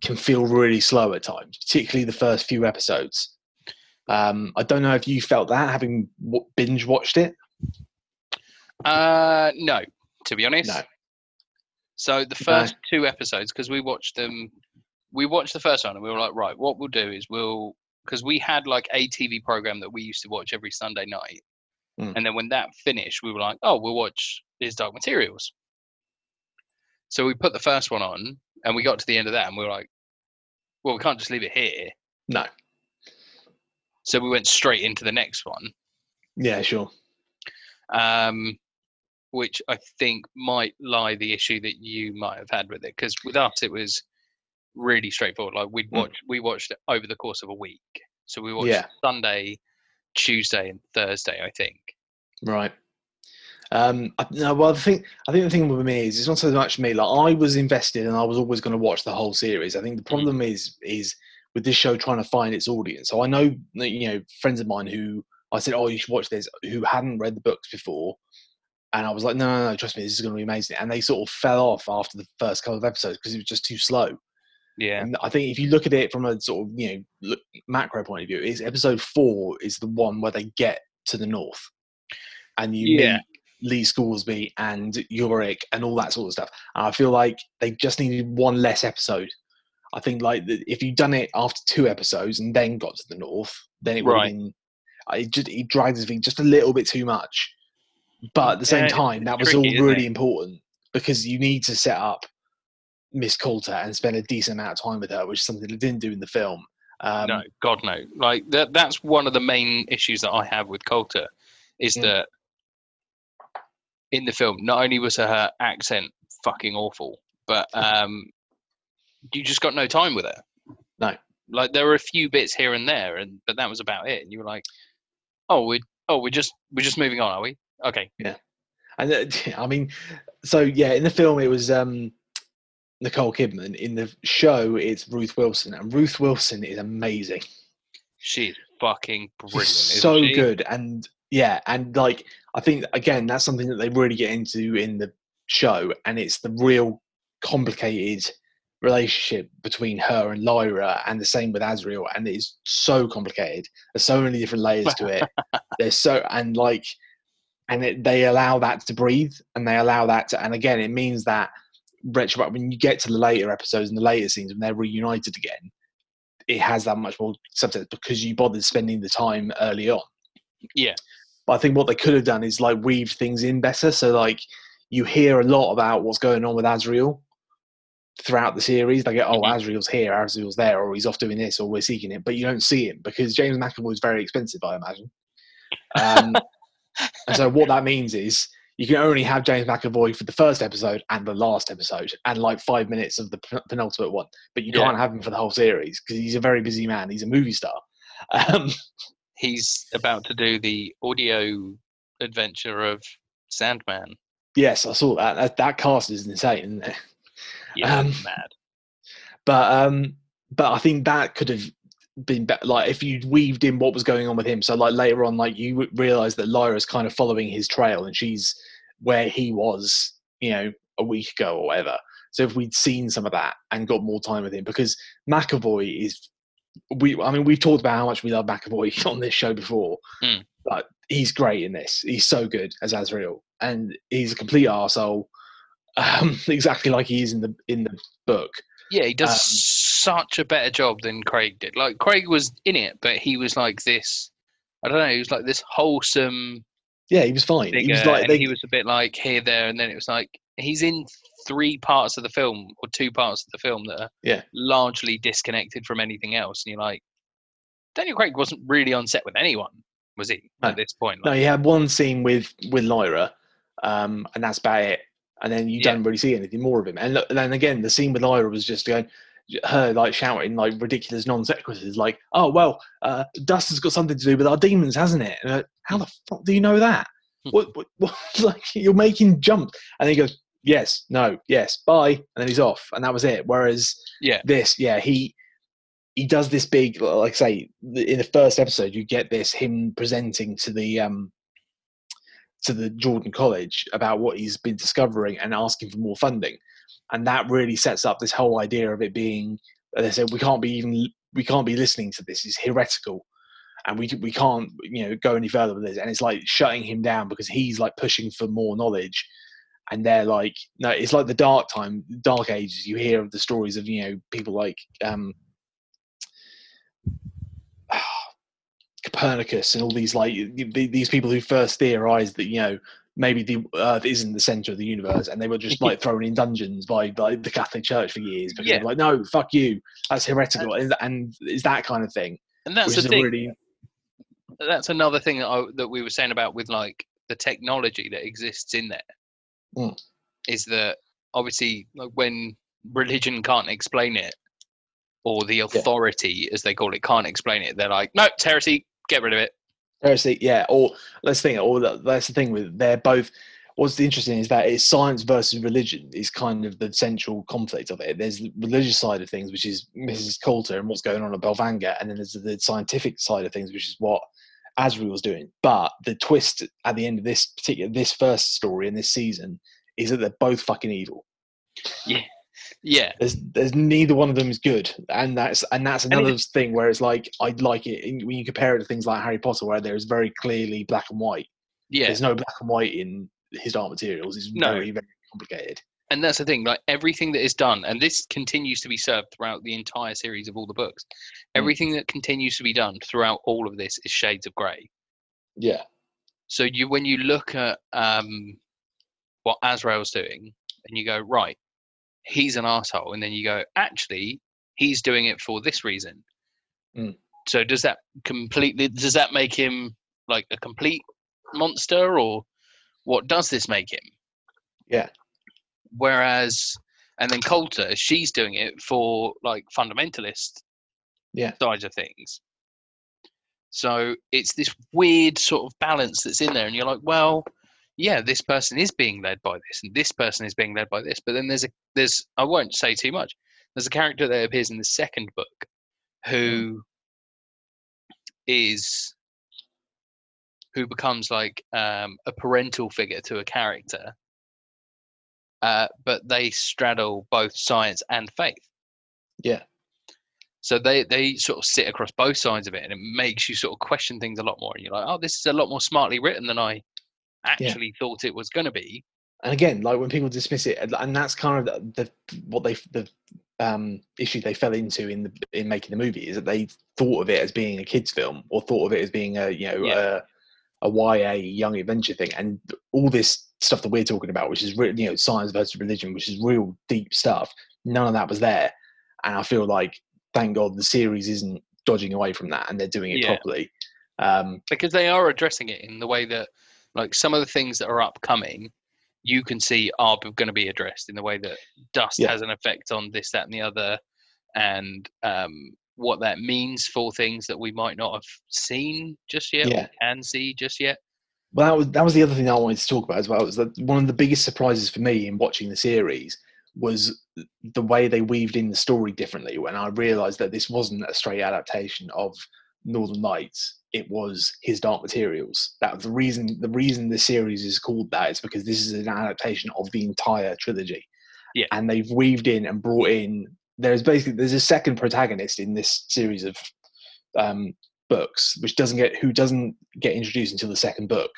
can feel really slow at times, particularly the first few episodes. Um, I don't know if you felt that having binge watched it. Uh, no, to be honest. No. So the first two episodes, because we watched them, we watched the first one and we were like, right, what we'll do is we'll, because we had like a TV program that we used to watch every Sunday night, Mm. and then when that finished, we were like, oh, we'll watch His Dark Materials. So we put the first one on, and we got to the end of that, and we were like, well, we can't just leave it here. No. So we went straight into the next one. Yeah, sure. um, which I think might lie the issue that you might have had with it. Because with us, it was really straightforward. Like we'd Mm. we watched it over the course of a week. So we watched Yeah. Sunday, Tuesday, and Thursday. I think. Right. Um, I, no, well, the thing I think the thing with me is it's not so much me. Like I was invested, and I was always going to watch the whole series. I think the problem is is with this show trying to find its audience. So I know you know friends of mine who I said, "Oh, you should watch this," who hadn't read the books before, and I was like, "No, no, no, trust me, this is going to be amazing." And they sort of fell off after the first couple of episodes because it was just too slow. Yeah. And I think if you look at it from a sort of you know look, macro point of view, is episode four is the one where they get to the north, and you Yeah. meet Lee Scoresby and Iorek and all that sort of stuff. And I feel like they just needed one less episode. I think like if you'd done it after two episodes and then got to the north, then it would Right. have been. It just it dragged his feet just a little bit too much. But at the same Yeah, time, that was tricky, all really important because you need to set up Miss Coulter and spend a decent amount of time with her, which is something they didn't do in the film. Um, no, God no. Like that. That's one of the main issues that I have with Coulter, is Mm. that in the film, not only was her accent fucking awful, but um, you just got no time with her. No. Like there were a few bits here and there, and but that was about it. And you were like, oh, we, oh, we're just we're just moving on, are we? Okay. Yeah. And uh, I mean, so yeah, in the film it was um, Nicole Kidman. In the show, it's Ruth Wilson, and Ruth Wilson is amazing. She's fucking brilliant. So she? good, and yeah, and like I think again that's something that they really get into in the show, and it's the real complicated relationship between her and Lyra, and the same with Asriel, and it is so complicated. There's so many different layers to it. There's so and like, and it, they allow that to breathe, and they allow that to, and again, it means that retro when you get to the later episodes and the later scenes when they're reunited again, it has that much more substance because you bothered spending the time early on. Yeah. But I think what they could have done is like weave things in better. So like you hear a lot about what's going on with Asriel throughout the series. They go, oh, Mhm. Asriel's here, Asriel's there, or he's off doing this, or we're seeking him. But you don't see him because James McAvoy is very expensive, I imagine. Um, and so what that means is you can only have James McAvoy for the first episode and the last episode, and like five minutes of the penultimate one. But you Yeah. can't have him for the whole series because he's a very busy man. He's a movie star. Um, He's about to do the audio adventure of Sandman. yes, I saw that. That, that cast is insane. Isn't it? Yeah, Um, mad. But um, but I think that could have been better. Like if you weaved in what was going on with him. So like later on, like you realize that Lyra's kind of following his trail, and she's where he was, you know, a week ago or whatever. So if we'd seen some of that and got more time with him, because McAvoy is, we, I mean, we've talked about how much we love McAvoy on this show before, Mm. but he's great in this. He's so good as Asriel, and he's a complete arsehole, um, exactly like he is in the in the book. Yeah, he does um, such a better job than Craig did. Like Craig was in it, but he was like this. I don't know. He was like this wholesome Yeah, he was fine. figure, he was like they, he was a bit like here, there, and then it was like he's in three parts of the film or two parts of the film that are Yeah. largely disconnected from anything else, and you're like, Daniel Craig wasn't really on set with anyone, was he? No. At this point, no, he had one scene with with Lyra, um, and that's about it. And then you Yeah. don't really see anything more of him. And look, then again, the scene with Lyra was just going, her like shouting like ridiculous non sequiturs, like, "Oh well, uh, dust has got something to do with our daemons, hasn't it?" And like, how the fuck do you know that? Hmm. what, what, what? Like you're making jump, and he goes, yes, no, yes, bye, and then he's off, and that was it. Whereas Yeah. this, yeah, he he does this big, like I say, in the first episode, you get this him presenting to the um to the Jordan College about what he's been discovering and asking for more funding, and that really sets up this whole idea of it being. They said we can't be even we can't be listening to this. It's heretical. And we we can't you know go any further with this, and it's like shutting him down because he's like pushing for more knowledge, and they're like no it's like the dark time dark ages you hear of the stories of you know people like um copernicus and all these like these people who first theorized that you know maybe the earth isn't the center of the universe and they were just like thrown in dungeons by, by the catholic church for years because Yeah. like no fuck you that's heretical and, and it's that kind of thing And that's the a thing. really That's another thing that I, that we were saying about with like the technology that exists in there. Mm. Is that obviously like when religion can't explain it, or the authority, as they call it, can't explain it, they're like, no, it's heresy, get rid of it. Heresy, yeah. Or let's think. Or that's the thing with they're both. What's interesting is that it's science versus religion is kind of the central conflict of it. There's the religious side of things, which is Mrs. Coulter and what's going on at Bolvangar, and then there's the scientific side of things, which is what Asriel's doing. But the twist at the end of this particular this first story in this season is that they're both fucking evil. Yeah, Yeah, there's there's neither one of them is good, and that's and that's it- another thing where it's like I'd like it when you compare it to things like Harry Potter, where there's very clearly black and white. yeah. There's no black and white in his Dark materials. It's No. very very complicated. and that's the thing like everything that is done and this continues to be served throughout the entire series of all the books everything that continues to be done throughout all of this is shades of grey Yeah, so you when you look at um what Asriel's doing and you go right he's an asshole and then you go actually he's doing it for this reason Mm. so does that completely does that make him like a complete monster or what does this make him Yeah. whereas and then Coulter she's doing it for like fundamentalist Yeah. sides of things so it's this weird sort of balance that's in there and you're like well yeah this person is being led by this and this person is being led by this but then there's a there's i won't say too much. There's a character that appears in the second book who is who becomes like um, a parental figure to a character uh, but they straddle both science and faith. Yeah, so they they sort of sit across both sides of it, and it makes you sort of question things a lot more. And you're like, oh, this is a lot more smartly written than I actually thought it was going to be. and again, like when people dismiss it, and- and that's kind of the, the what they the um, issue they fell into in the in making the movie is that they thought of it as being a kids film or thought of it as being a you know Yeah. a, a YA young adventure thing, and all this stuff that we're talking about, which is re- you know science versus religion, which is real deep stuff. None of that was there, and I feel like thank God the series isn't dodging away from that, and they're doing it Yeah. properly. Um, because they are addressing it in the way that, like, some of the things that are upcoming, you can see are going to be addressed in the way that dust Yeah. has an effect on this, that, and the other, and um, what that means for things that we might not have seen just yet Yeah. or can see just yet. Well, that was that was the other thing I wanted to talk about as well. Was that one of the biggest surprises for me in watching the series was the way they weaved in the story differently. When I realised that this wasn't a straight adaptation of Northern Lights, it was His Dark Materials. That was the reason. The reason the series is called that is because this is an adaptation of the entire trilogy. Yeah. and they've weaved in and brought in. There's basically there's a second protagonist in this series of um, books, which doesn't get who doesn't get introduced until the second book.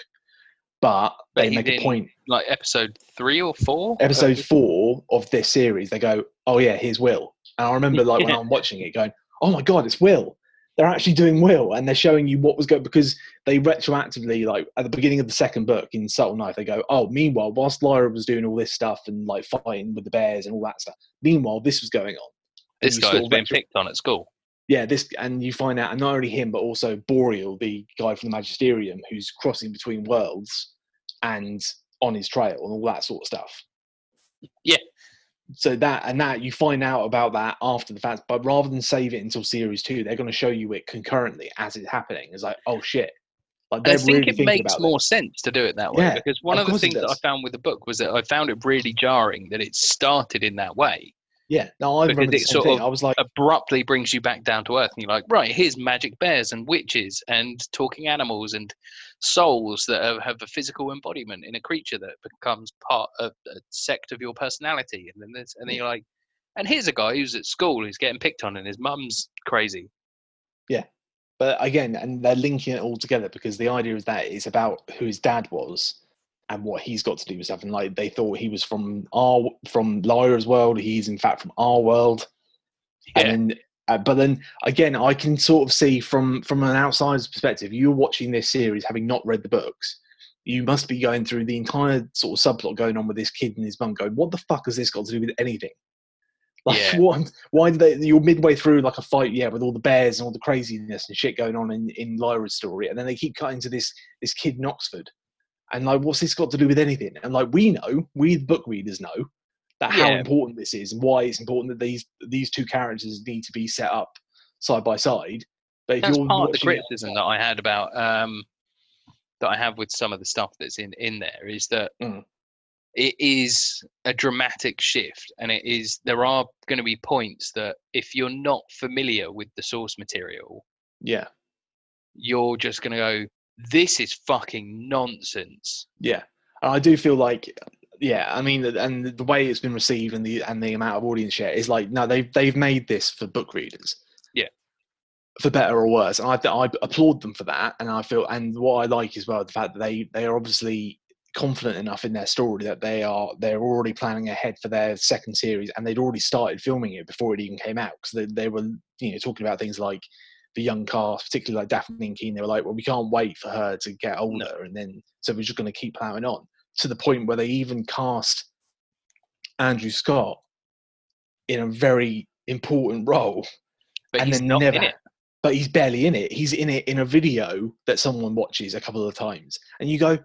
But But they make a point. Like episode three or four. Episode this- four of this series, they go, "Oh yeah, here's Will." And I remember, like when I'm watching it, going, "Oh my god, it's Will." They're actually doing well and they're showing you what was going because they retroactively, like at the beginning of the second book in Subtle Knife, they go, "Oh, meanwhile, whilst Lyra was doing all this stuff and like fighting with the bears and all that stuff, meanwhile this was going on." This guy sort has of been retro- picked on at school. yeah, this and you find out, and not only him, but also Boreal, the guy from the Magisterium, who's crossing between worlds and on his trail and all that sort of stuff. Yeah. So that and that you find out about that after the fact, but rather than save it until series two, they're going to show you it concurrently as it's happening. It's like, oh shit, Like I think really it makes more this. sense to do it that way Yeah, because one of of, the things that I found with the book was that I found it really jarring that it started in that way. Yeah, no, I remember it sort thing. of I was like, Abruptly brings you back down to earth, and you're like, right, here's magic bears and witches and talking animals and souls that have, have a physical embodiment in a creature that becomes part of a sect of your personality. And then there's, and then you're like, and here's a guy who's at school who's getting picked on, and his mum's crazy. Yeah, but again, and they're linking it all together because the idea is that it's about who his dad was and what he's got to do with stuff. And like they thought he was from our from Lyra's world. He's in fact from our world. Yeah. And uh, but then again, I can sort of see from from an outsider's perspective. You're watching this series having not read the books. You must be going through the entire sort of subplot going on with this kid and his mum. Going, what the fuck has this got to do with anything? Like, Yeah. what? Why did they? You're midway through like a fight, yeah, with all the bears and all the craziness and shit going on in in Lyra's story, and then they keep cutting to this this kid in Oxford, and like, what's this got to do with anything? And like, we know, we the book readers know that how Yeah. important this is and why it's important that these these two characters need to be set up side by side. But if That's you're part of the criticism that I had about um, that I have with some of the stuff that's in in there is that Mm. it is a dramatic shift, and it is there are going to be points that if you're not familiar with the source material, yeah, you're just going to go, "This is fucking nonsense." Yeah, and I do feel like, yeah, I mean, and the way it's been received and the and the amount of audience share is like, no, they've they've made this for book readers. Yeah. For better or worse, and I I applaud them for that, and I feel and what I like as well the fact that they they are obviously confident enough in their story that they are they're already planning ahead for their second series and they'd already started filming it before it even came out because they, they were you know talking about things like the young cast particularly like daphne and keen they were like well we can't wait for her to get older and then so we're just going to keep plowing on to the point where they even cast andrew scott in a very important role But and he's then never in it. but he's barely in it. He's in it in a video that someone watches a couple of times and you go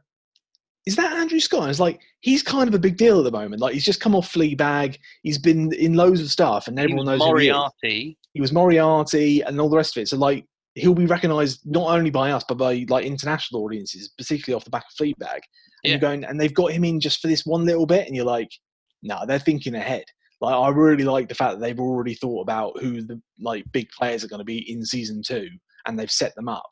is that andrew scott? And it's like he's kind of a big deal at the moment. Like he's just come off fleabag. He's been in loads of stuff and everyone knows who he is. Moriarty. He was Moriarty and all the rest of it. So like he'll be recognised not only by us but by like international audiences, particularly off the back of Fleabag. And Yeah. you're going, and they've got him in just for this one little bit, and you're like, no, they're thinking ahead. Like I really like the fact that they've already thought about who the like big players are going to be in season two, and they've set them up.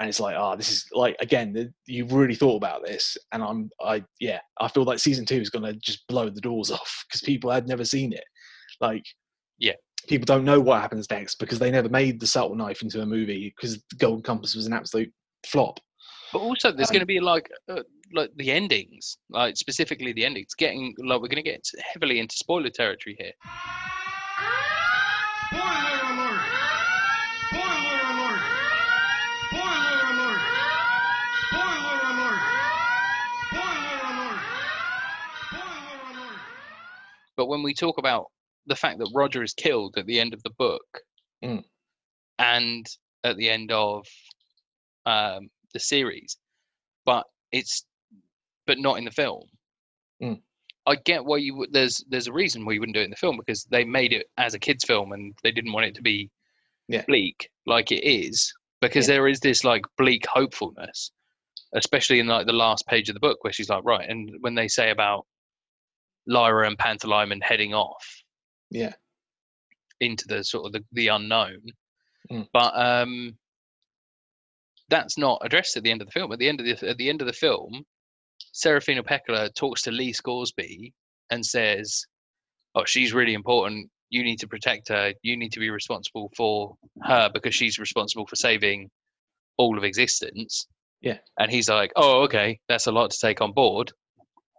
And it's like, ah, this is like again, th- you've really thought about this, and I'm, I yeah, I feel like season two is going to just blow the doors off because people had never seen it. Like. People don't know what happens next because they never made the subtle knife into a movie because the Golden Compass was an absolute flop. But also, there's Um, going to be like uh, like the endings, like specifically the endings. Getting like we're going to get heavily into spoiler territory here. Spoiler alert! Spoiler alert! Spoiler alert! Spoiler alert! Spoiler alert! Spoiler alert! But when we talk about the fact that Roger is killed at the end of the book, Mm. and at the end of um, the series, but it's but not in the film. Mm. I get why you would. There's there's a reason why you wouldn't do it in the film because they made it as a kids' film and they didn't want it to be Yeah. bleak like it is because Yeah. there is this like bleak hopefulness, especially in like the last page of the book where she's like right, and when they say about Lyra and Pantalaimon heading off Yeah, into the sort of the, the unknown. Mm. But um, that's not addressed at the end of the film. At the end of the at the end of the film, Serafina Pekkala talks to Lee Scoresby and says, "Oh, she's really important. You need to protect her. You need to be responsible for her because she's responsible for saving all of existence." Yeah. And he's like, "Oh, okay, that's a lot to take on board."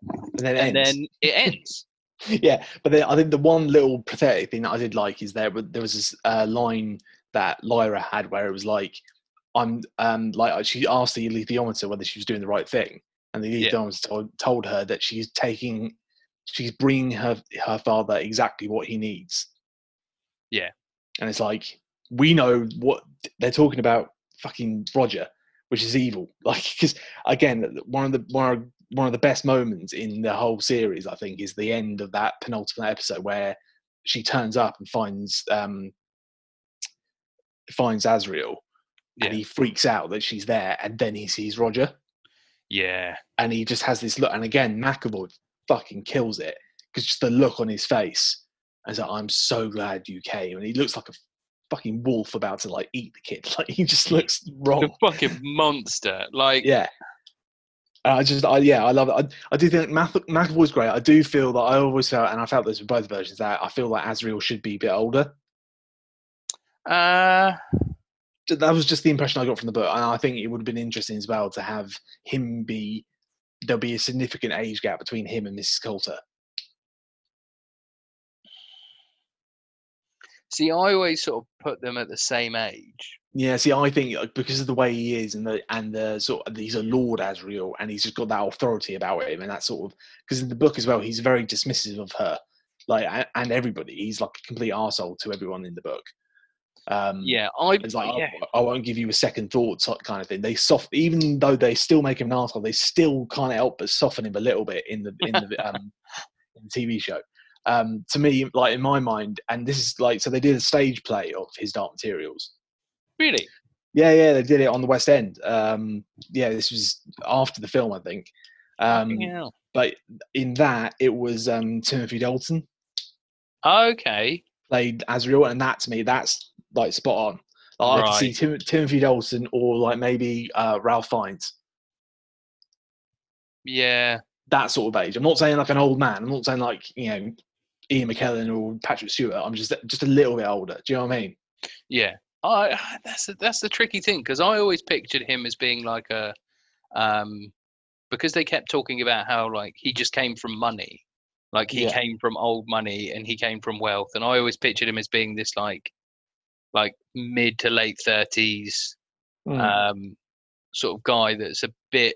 and then it And ends. then it ends. yeah, but then I think the one little pathetic thing that I did like is there there was this uh, line that Lyra had where it was like, "I'm um like she asked the alethiometer whether she was doing the right thing, and the Yeah. alethiometer told, told her that she's taking, she's bringing her her father exactly what he needs." Yeah. and it's like we know what they're talking about. Fucking Roger, which is evil. Like because again, one of the one of one of the best moments in the whole series, I think, is the end of that penultimate episode where she turns up and finds um, finds Asriel, and he freaks out that she's there, and then he sees Roger, Yeah. and he just has this look. And again, McAvoy fucking kills it because just the look on his face, as like, I'm so glad you came, and he looks like a fucking wolf about to like eat the kid. Like he just looks The wrong. fucking monster. Like, Yeah. I just, I, yeah, I love it. I, I do think Mac, McAvoy's great. I do feel that I always felt, and I felt this with both versions, that I feel like Asriel should be a bit older. uh, That was just the impression I got from the book, and I think it would have been interesting as well to have him be. There'll be a significant age gap between him and Mrs. Coulter. see, I always sort of put them at the same age. Yeah, see, I think uh, because of the way he is, and the and the sort of he's a Lord Asriel, and he's just got that authority about him, and that sort of because in the book as well, he's very dismissive of her, like and everybody. He's like a complete asshole to everyone in the book. Um, Yeah, I, It's like, yeah, I, I won't give you a second thought kind of thing. They soft, even though they still make him an asshole, they still can't help but soften him a little bit in the in the um, in the TV show. Um, to me, like in my mind, and this is like so they did a stage play of his Dark Materials. Really. Yeah, yeah, they did it on the West End. Um, yeah, this was after the film, I think. Um, but in that, it was um, Timothy Dalton Okay. played Asriel, and that to me, that's like spot on. Like, I could see Tim- Timothy Dalton or like maybe uh, Ralph Fiennes. Yeah. that sort of age. I'm not saying like an old man. I'm not saying like you know Ian McKellen or Patrick Stewart. I'm just just a little bit older. Do you know what I mean? Yeah, I that's the, that's the tricky thing because I always pictured him as being like a, um, because they kept talking about how like he just came from money, like he Yeah. came from old money and he came from wealth, and I always pictured him as being this like, like mid to late thirties, Mm. um, sort of guy that's a bit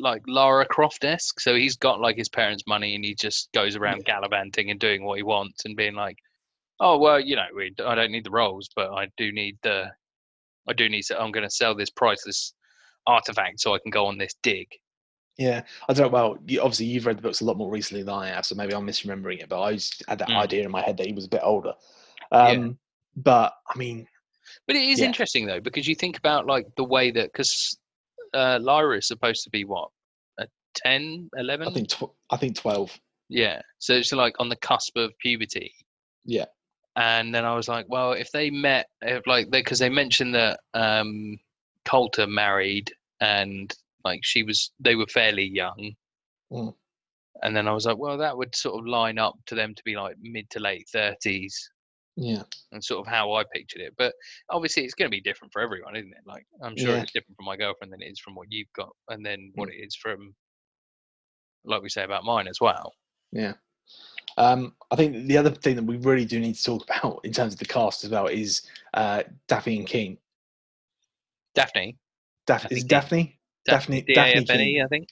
like Lara Croft esque. So he's got like his parents' money and he just goes around gallivanting and doing what he wants and being like, oh well, you know, we, I don't need the rolls, but I do need the, I do need. To, I'm going to sell this priceless artifact so I can go on this dig. yeah, I don't know. Well, you, obviously you've read the books a lot more recently than I have, so maybe I'm misremembering it. But I had that Mm. idea in my head that he was a bit older. Yeah. Um, But I mean, But it is Yeah. interesting though because you think about like the way that because uh, Lyra is supposed to be what a 10, 11? I think tw- I think twelve. Yeah. So it's like on the cusp of puberty. Yeah. And then I was like, well, if they met, if like, because they, mentioned that um, Coulter married and like she was, they were fairly young. Mm. And then I was like, well, that would sort of line up to them to be like mid to late 30s Yeah, and sort of how I pictured it. But obviously, it's going to be different for everyone, isn't it? Like, I'm sure Yeah. it's different from my girlfriend than it is from what you've got, and then what Mm. it is from, like we say about mine as well. yeah. Um, I think the other thing that we really do need to talk about in terms of the cast as well is uh, Daphne and King. Daphne, Daph- Daphne is. Daphne? Daphne- Daphne D-A-F-N-E, King. I think.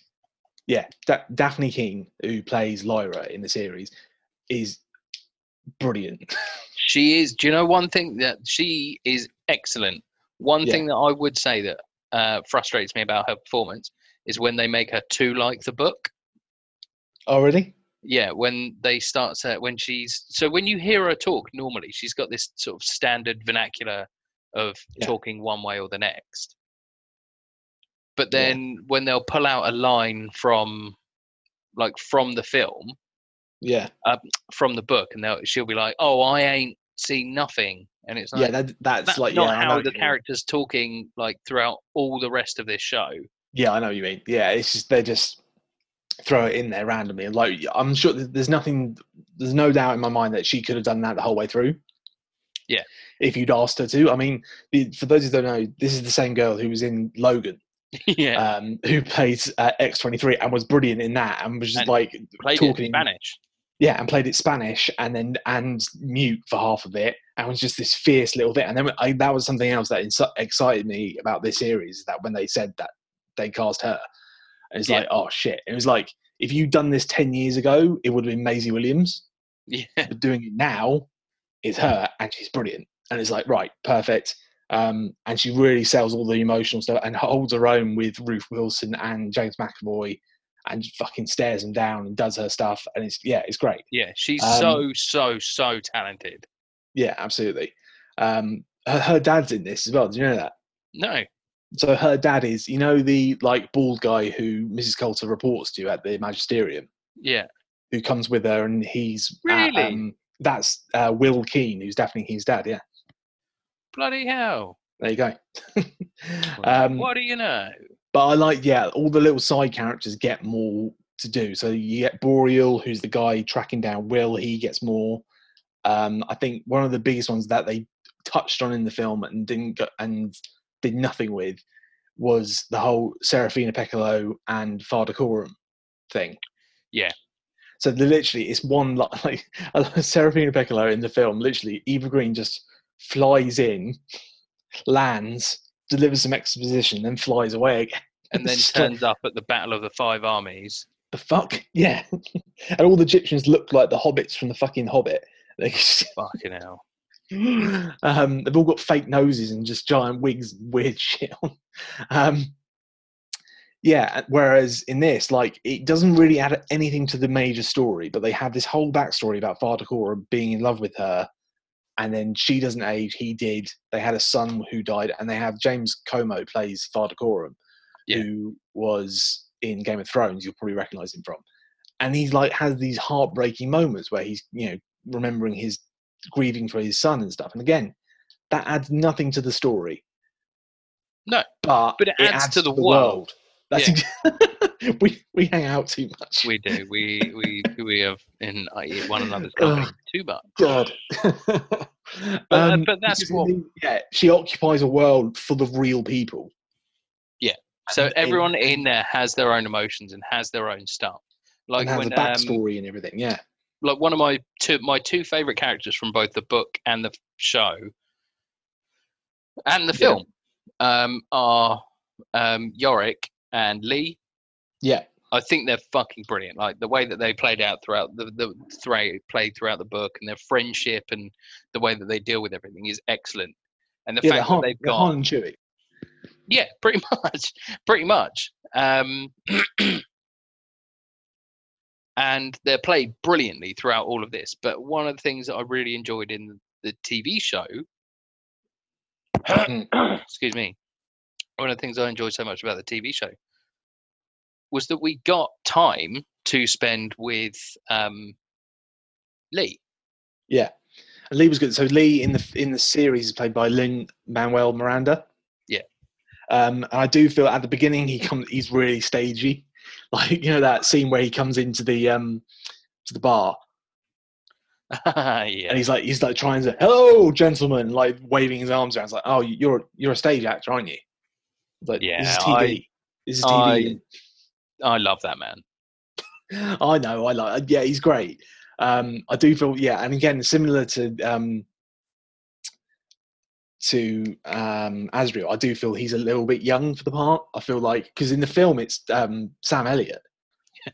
yeah, da- Daphne King, who plays Lyra in the series, is brilliant. She is. Do you know one thing that she is excellent? One Yeah. thing that I would say that uh, frustrates me about her performance is when they make her too like the book. oh, really? Yeah, when they start to when she's so when you hear her talk normally, she's got this sort of standard vernacular of Yeah. talking one way or the next. But Yeah. then when they'll pull out a line from like from the film, Yeah, um, from the book, and they'll she'll be like, "Oh, I ain't seen nothing," and it's like, yeah. That, that's, that's like not yeah, how the you character's talking like throughout all the rest of this show. Yeah, I know what you mean. Yeah, it's just they're just throw it in there randomly. and Like I'm sure there's nothing, there's no doubt in my mind that she could have done that the whole way through. Yeah. If you'd asked her to, I mean, for those who don't know, this is the same girl who was in Logan, yeah, um, who plays uh, X23 and was brilliant in that, and was just And like played talking Spanish. yeah, and played it Spanish and then and mute for half of it, and was just this fierce little bit. And then I, that was something else that excited me about this series. That when they said that they cast her, and it's Yeah. like, oh shit! It was like if you'd done this ten years ago, it would have been Maisie Williams. Yeah, But doing it now is her, and she's brilliant. And it's like, right, perfect. Um, and she really sells all the emotional stuff and holds her own with Ruth Wilson and James McAvoy, and fucking stares them down and does her stuff. And it's yeah, it's great. yeah, she's Um, so so so talented. Yeah, absolutely. Um, her, her dad's in this as well. Do you know that? No. So her dad is, you know, the like bald guy who Mrs. Coulter reports to at the magisterium, Yeah. who comes with her, and he's at, Really? um, that's uh, Will Keen, who's Dafne Keen's dad. Yeah, Bloody hell. there you go. um, what do you know? but I like, yeah, all the little side characters get more to do. So you get Boreal, who's the guy tracking down Will. He gets more. Um, I think one of the biggest ones that they touched on in the film and didn't go, and did nothing with was the whole Serafina Pekkala and Father Coram thing. Yeah. So literally, it's one li- like Serafina Pekkala in the film. Literally, Eva Green just flies in, lands, delivers some exposition, then flies away again. And then like- turns up at the Battle of the Five Armies. the fuck? Yeah. and all the Gyptians look like the hobbits from the fucking Hobbit. Just- Fucking hell. um, they've all got fake noses and just giant wigs, and weird shit on. Um, yeah, whereas in this, like, it doesn't really add anything to the major story, but they have this whole backstory about Father being in love with her, and then she doesn't age, he did. They had a son who died, and they have James Cosmo plays Coram, Yeah. who was in Game of Thrones. You'll probably recognize him from. And he's like has these heartbreaking moments where he's you know remembering his grieving for his son and stuff. And again, that adds nothing to the story. No, but but it adds to the world. That's ex- we we hang out too much. We do. We we we have in uh, one another's company too much. God. But, uh, but that's what- yeah, she occupies a world full of real people. Yeah. So And- everyone in there has their own emotions and has their own stuff. Like and has when a um, backstory and everything. Yeah, like one of my two my two favorite characters from both the book and the show and the Yeah. film um, are um, Iorek and Lee. yeah, I think they're fucking brilliant. Like the way that they played out throughout the the thray played throughout the book and their friendship and the way that they deal with everything is excellent. And the yeah. fact that they've got Han and Chewie. yeah, pretty much, pretty much. Um, and they're played brilliantly throughout all of this. But one of the things that I really enjoyed in the TV show, excuse me, one of the things I enjoyed so much about the TV show was that we got time to spend with um, Lee. Yeah, and Lee was good. So Lee in the in the series is played by Lin Manuel Miranda. Yeah. Um, and I do feel at the beginning he comes he's really stagey, like you know that scene where he comes into the um to the bar yeah, and he's like he's like trying to hello gentlemen like waving his arms around. It's like oh you're you're a stage actor aren't you? Like this is Yeah, TV. I- this is TV. I love that man. I know, I like. Yeah, he's great. Um, I do feel, yeah, and again, similar to um, to um, Asriel, I do feel he's a little bit young for the part. I feel like because in the film it's um, Sam Elliott,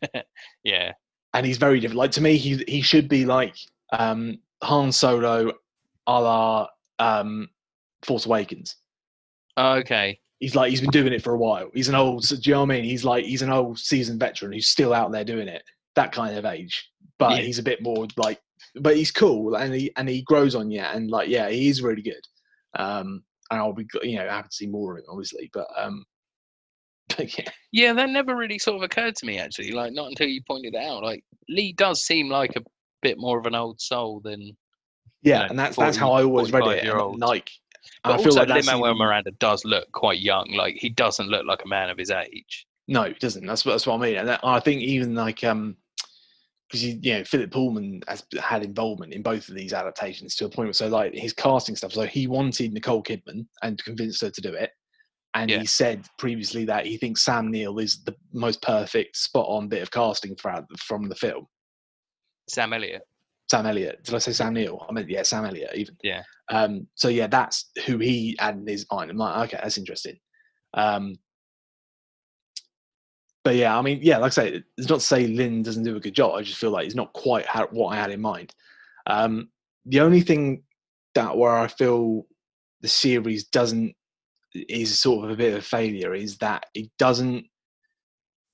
Yeah, and he's very different. Like to me, he he should be like um, Han Solo, a la um, Force Awakens. okay. He's like he's been doing it for a while. He's an old, do you know what I mean? He's like he's an old seasoned veteran who's still out there doing it. That kind of age, but Yeah. he's a bit more like, but he's cool and he and he grows on you and like yeah, he is really good. Um, and I'll be you know happy to see more of him obviously, but um, but yeah, Yeah, that never really sort of occurred to me actually. Like not until you pointed it out. Like Lee does seem like a bit more of an old soul than. yeah, know, and that's that's how I always read it. 45 year like, But I feel also, like Lin Manuel Miranda does look quite young. Like he doesn't look like a man of his age. No, he doesn't. That's what that's what I mean. And that, I think even like um because you, you know Philip Pullman has had involvement in both of these adaptations to a point where so like his casting stuff. So he wanted Nicole Kidman and convinced her to do it. And Yeah. he said previously that he thinks Sam Neill is the most perfect, spot on bit of casting throughout from the film. Sam Elliott. Sam Elliott. Did I say Sam Neill? I meant yeah, Sam Elliott even. Yeah. Um, so yeah, that's who he had in his mind. I'm like, okay, that's interesting. Um, but yeah, I mean, yeah, like I say, it's not to say Lin doesn't do a good job. I just feel like it's not quite how, what I had in mind. Um, the only thing that where I feel the series doesn't is sort of a bit of a failure is that it doesn't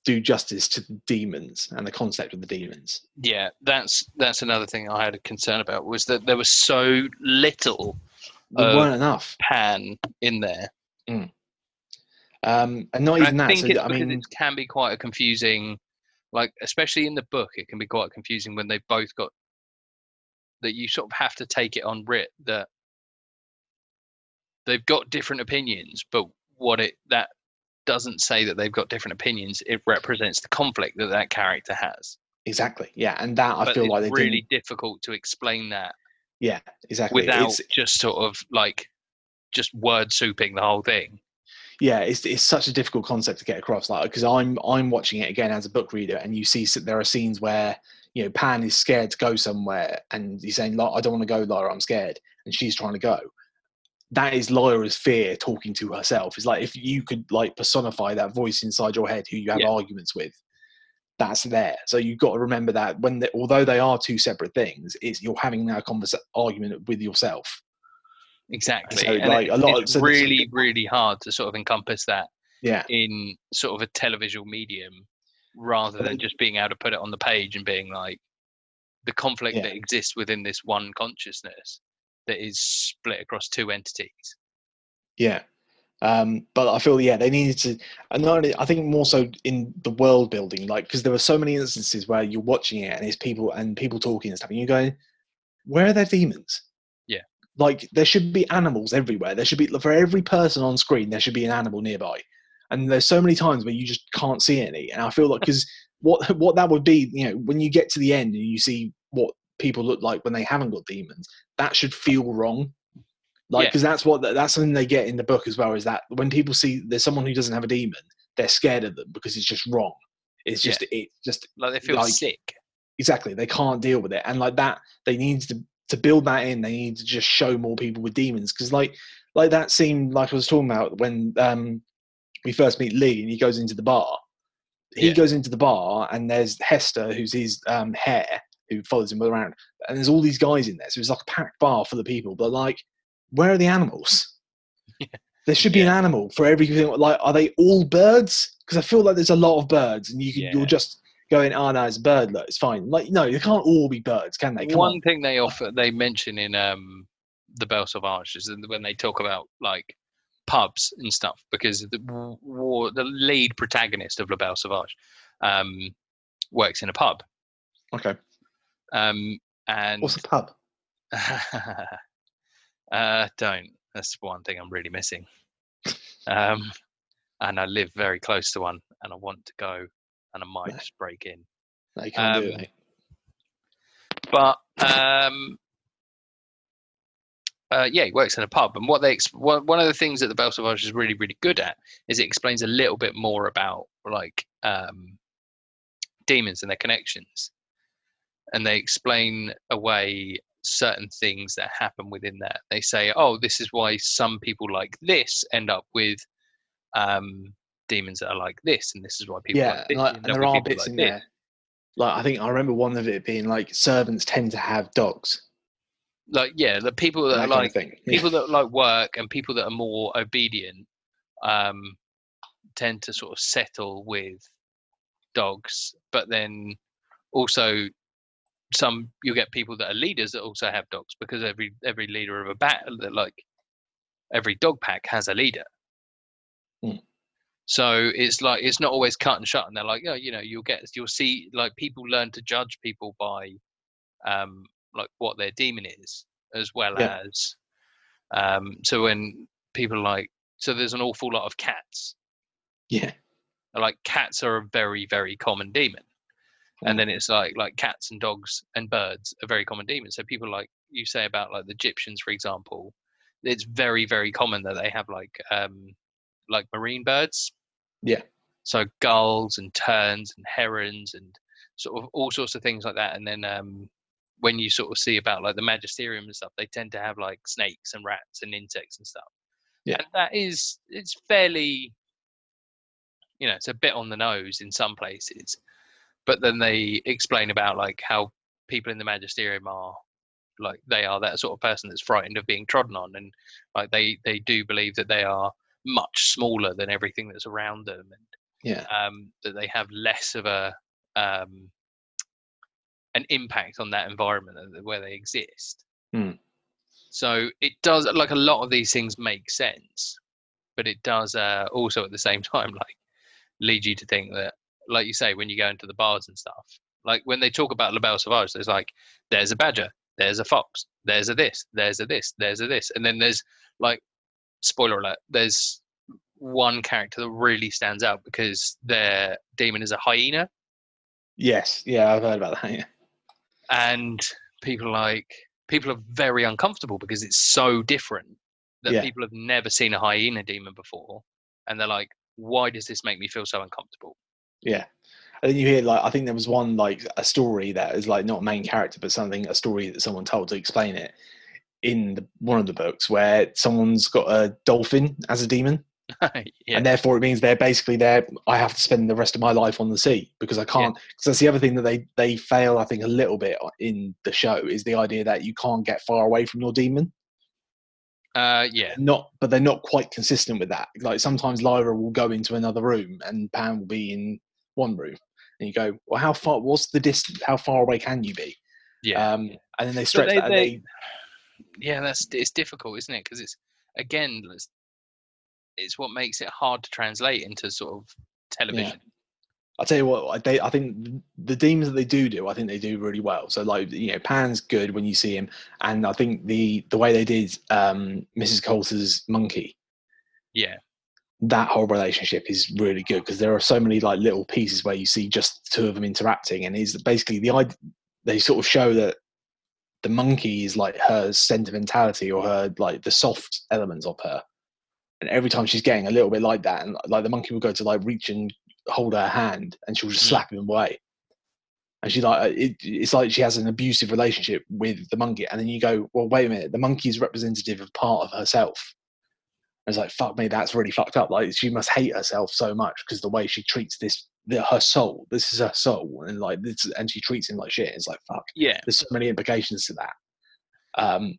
do justice to the daemons and the concept of the daemons. Yeah, that's that's another thing I had a concern about was that there was so little there weren't enough. Pan in there. Um, and not And even I that. think So, it's I mean, it can be quite a confusing, like especially in the book, it can be quite confusing when they've both got that you sort of have to take it on writ that they've got different opinions, but what it that doesn't say that they've got different opinions. It represents the conflict that that character has. exactly. Yeah, and that I but feel it's like they really didn't. difficult to explain that Yeah, exactly. without It's, just sort of like just word souping the whole thing. Yeah, it's it's such a difficult concept to get across. Like, because I'm I'm watching it again as a book reader, and you see there are scenes where you know Pan is scared to go somewhere, and he's saying, "Like, I don't want to go, Lyra. I'm scared," and she's trying to go. That is Lyra's fear talking to herself. It's like if you could like personify that voice inside your head, who you have Yeah. arguments with. That's there. So you've got to remember that when, they, although they are two separate things, it's you're having that a conversa- argument with yourself. Exactly. So, and like, it- a lot of- it's so there's- really, really hard to sort of encompass that Yeah, in sort of a televisual medium rather than just being able to put it on the page and being like the conflict Yeah. that exists within this one consciousness that is split across two entities. Yeah. Um, but I feel yeah they needed to, and not only I think more so in the world building, like because there were so many instances where you're watching it and it's people and people talking and stuff, and you're going, where are their daemons? Yeah. Like there should be animals everywhere. There should be for every person on screen there should be an animal nearby, and there's so many times where you just can't see any. And I feel like because what what that would be, you know, when you get to the end and you see what people look like when they haven't got daemons, that should feel wrong like Yeah. because that's what that's something they get in the book as well is that when people see there's someone who doesn't have a daemon they're scared of them because it's just wrong it's Yeah. just it just Like they feel Like- sick. exactly they can't deal with it and like that they need to to build that in they need to just show more people with daemons. Because like like that scene like i was talking about when um we first meet lee and he goes into the bar. He Yeah. goes into the bar and there's hester who's his um hare who follows him around. And there's all these guys in there so it's like a packed bar full of people. But like where are the animals? There should be an animal for everything. Like are they all birds? Because i feel like there's a lot of birds and you can, Yeah. you're just going oh no it's a bird look it's fine. Like no they can't all be birds can they? Come One on. thing they offer they mention in um the Belle Sauvage is when they talk about like pubs and stuff because the war the lead protagonist of La Belle Sauvage um works in a pub. Okay. Um and what's a pub? Uh, don't. That's one thing I'm really missing. Um, and I live very close to one, and I want to go, and I might Right. just break in. no, you can't do it Um, mate. But um, uh, yeah, he works in a pub, and what they one of the things that the Belle Sauvage is really really good at is it explains a little bit more about like um, daemons and their connections, and they explain away certain things that happen within that. They say, oh, this is why some people like this end up with um, daemons that are like this, and this is why people yeah like like, and there are bits like in this. there like i think i remember one of it being like servants tend to have dogs Like yeah, the people that that like Yeah. people that like work and people that are more obedient um, tend to sort of settle with dogs, but then also some you'll get people that are leaders that also have dogs because every every leader of a bat like every dog pack has a leader. Hmm. So it's like it's not always cut and shut, and they're like, oh, you know, you'll get you'll see like people learn to judge people by um, like what their daemon is, as well Yeah. as um, so when people like so there's an awful lot of cats. yeah Like cats are a very very common daemon, and Mm. then it's like like cats and dogs and birds are very common daemons. So people like you say about like the Gyptians, for example, it's very very common that they have like um, like marine birds. Yeah. So gulls and terns and herons and sort of all sorts of things like that. And then um, when you sort of see about like the magisterium and stuff, they tend to have like snakes and rats and insects and stuff. Yeah. And that is it's fairly you know, it's a bit on the nose in some places. But then they explain about like how people in the magisterium are like they are that sort of person that's frightened of being trodden on and like they they do believe that they are much smaller than everything that's around them and yeah um, that they have less of a um, an impact on that environment where they exist. Hmm. So it does like a lot of these things make sense, but it does uh, also at the same time like lead you to think that, like you say, when you go into the bars and stuff, like when they talk about La Belle Sauvage, there's like there's a badger, there's a fox, there's a this, there's a this, there's a this, and then there's like spoiler alert, there's one character that really stands out because their daemon is a hyena, Yes, yeah, I've heard about that. Yeah, and people are like people are very uncomfortable because it's so different that Yeah. people have never seen a hyena daemon before, and they're like, why does this make me feel so uncomfortable? yeah. And then you hear like I think there was one like a story that is like not a main character, but something a story that someone told to explain it in the, one of the books where someone's got a dolphin as a daemon, yeah, and therefore it means they're basically there. I have to spend the rest of my life on the sea because I can't. Because that's the other thing that they they fail, I think, a little bit in the show is the idea that you can't get far away from your daemon. uh, yeah, Not, but they're not quite consistent with that. Like sometimes Lyra will go into another room and Pan will be in one room, and you go, "Well, how far? What's the distance? How far away can you be?" yeah. Um, and then they stretch they- that. and they- they, yeah that's it's difficult isn't it because it's again it's, it's what makes it hard to translate into sort of television I'll tell you what, I- they, I think the daemons that they do do, I think they do really well. So like, you know, Pan's good when you see him, and I think the the way they did um, Mrs. Coulter's monkey, yeah that whole relationship is really good because there are so many like little pieces where you see just two of them interacting, and is basically the idea they sort of show that the monkey is like her sentimentality or her like the soft elements of her, and every time she's getting a little bit like that, and like the monkey will go to like reach and hold her hand, and she'll just Mm. slap him away. And she like it, it's like she has an abusive relationship with the monkey, and then you go, well, wait a minute, the monkey's representative of part of herself. And it's like, fuck me, that's really fucked up. Like she must hate herself so much because the way she treats this, the, her soul. This is her soul, and like this, and she treats him like shit. It's like fuck. yeah There's so many implications to that. Um,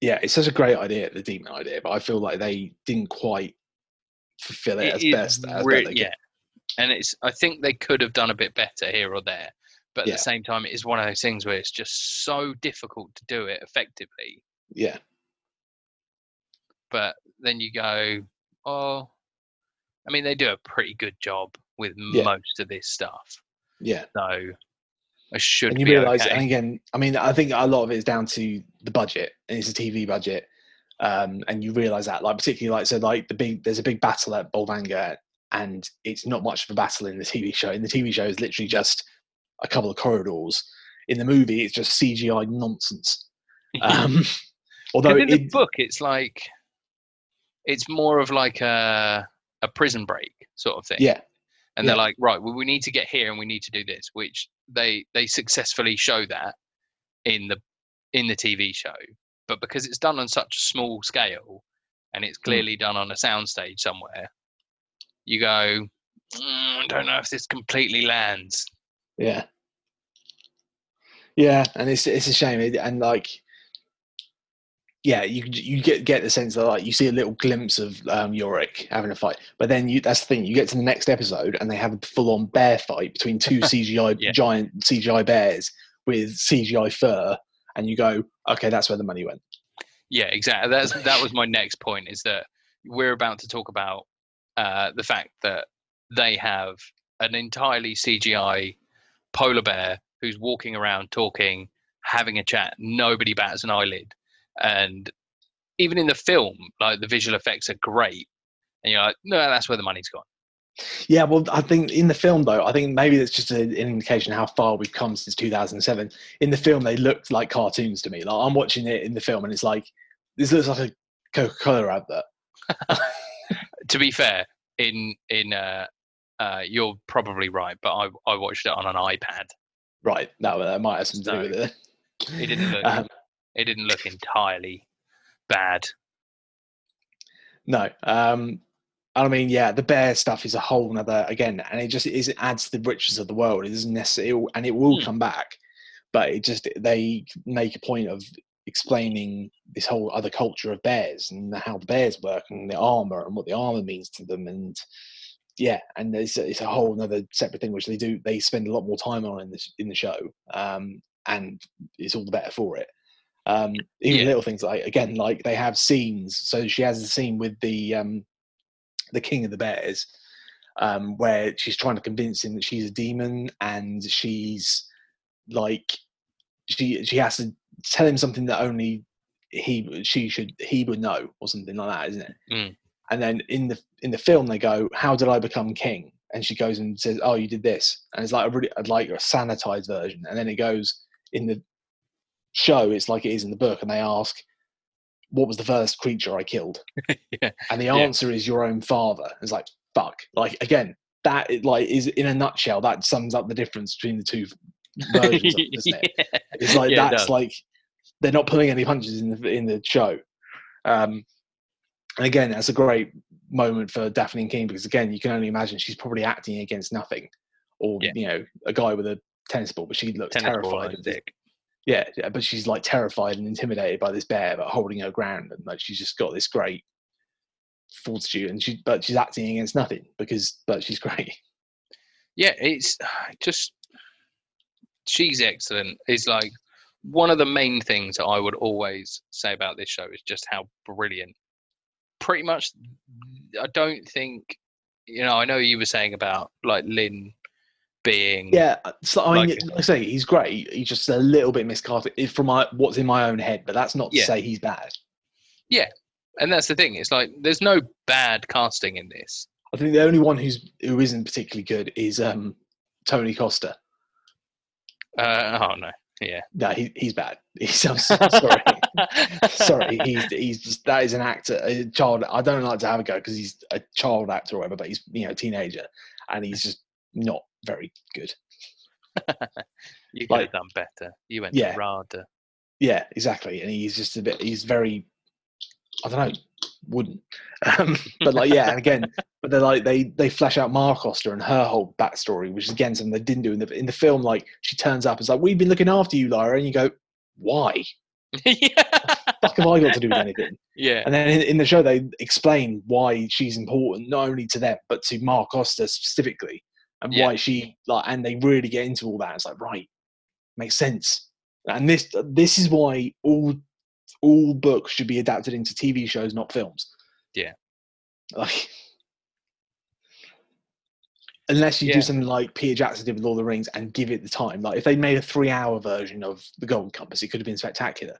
yeah, it's such a great idea, the daemon idea, but I feel like they didn't quite fulfill it, It as best as re- best they could. yeah and it's i think they could have done a bit better here or there but at Yeah. the same time it is one of those things where it's just so difficult to do it effectively Yeah, but then you go oh i mean they do a pretty good job with Yeah. most of this stuff yeah. so i should and you be realize okay. and again i mean i think a lot of it is down to the budget and it's a tv budget um, and you realize that like particularly like so like the big there's a big battle at Bolvangar and it's not much of a battle in the tv show in the tv show is literally just a couple of corridors in the movie it's just cgi nonsense um, although in the book it's like it's more of like a a prison break sort of thing yeah and they're like right well we need to get here and we need to do this which they they successfully show that in the in the tv show but because it's done on such a small scale and it's Hmm. clearly done on a soundstage somewhere you go "Mm, i don't know if this completely lands Yeah. Yeah, and it's it's a shame, and like, yeah, you you get get the sense that like you see a little glimpse of um, Iorek having a fight, but then you that's the thing. You get to the next episode, and they have a full on bear fight between two CGI Yeah. giant CGI bears with CGI fur, and you go, okay, that's where the money went. Yeah, exactly. That's that was my next point. Is that we're about to talk about uh, the fact that they have an entirely CGI polar bear who's walking around talking, having a chat. Nobody bats an eyelid, and even in the film, like the visual effects are great, and you're like, no, that's where the money's gone. Yeah, well, I think in the film though, I think maybe that's just a, an indication how far we've come since 2007. In the film, they looked like cartoons to me. Like I'm watching it in the film, and it's like this looks like a Coca-Cola advert. To be fair, in in uh, uh, you're probably right, but I I watched it on an iPad. Right, that, that might have something to do with it. It didn't look Um, it didn't look entirely bad. no, um, I mean, yeah, the bear stuff is a whole nother again, and it just is it adds to the riches of the world. It doesn't necessarily, and it will Hmm. come back, but it just they make a point of explaining this whole other culture of bears and how the bears work and the armor and what the armor means to them and yeah and it's, it's a whole another separate thing which they do they spend a lot more time on in this in the show um and it's all the better for it Um, even Yeah. little things like again, like they have scenes. So she has a scene with the um, the king of the bears, um, where she's trying to convince him that she's a daemon and she's like she she has to tell him something that only he she should he would know or something like that, isn't it? Mm. And then in the in the film they go, "How did I become king?" And she goes and says, "Oh, you did this," and it's like a really I'd like a sanitized version. And then it goes in the show, it's like it is in the book, and they ask, "What was the first creature I killed?" Yeah. And the Yeah. answer is your own father. It's like fuck. Like again, that it, like is in a nutshell that sums up the difference between the two versions, of doesn't it? Yeah. It's like Yeah, that's like they're not pulling any punches in the in the show. Um, and again, that's a great moment for Dafne and King because again, you can only imagine she's probably acting against nothing, or Yeah. you know, a guy with a tennis ball, but she looks ball terrified. this- dick. Yeah, yeah, but she's like terrified and intimidated by this bear, but holding her ground, and like she's just got this great fortitude, and she but she's acting against nothing because but she's great. yeah it's just she's excellent it's like one of the main things that i would always say about this show is just how brilliant pretty much i don't think you know i know you were saying about like Lin being Yeah, so I mean, Like- like I say, he's great. He's just a little bit miscast from my what's in my own head, but that's not to Yeah. say he's bad. Yeah and that's the thing it's like there's no bad casting in this I think the only one who's who isn't particularly good is um Tony Costa. uh oh no yeah No, he, he's bad. He's I'm so- sorry. sorry, he's he's just that is an actor, a child. I don't like to have a go because he's a child actor or whatever, but he's you know a teenager, and he's just not very good. you could like- have done better you went Yeah. to RADA. Yeah, exactly, and he's just a bit. He's very, I don't know, wouldn't. Um, but like yeah, and again, but they're like they they flesh out Ma Costa and her whole backstory, which is again something they didn't do in the in the film. Like she turns up, and it's like we've been looking after you, Lyra, and you go, why? yeah Fuck have I got to do with anything? yeah And then in, in the show, they explain why she's important, not only to them, but to Ma Costa specifically, and Yeah. why she like. And they really get into all that. It's like right, makes sense. And this this is why all all books should be adapted into TV shows, not films. Yeah. Like, unless you Yeah. do something like Peter Jackson did with of the Rings and give it the time. Like if they made a three-hour version of the Golden Compass, it could have been spectacular.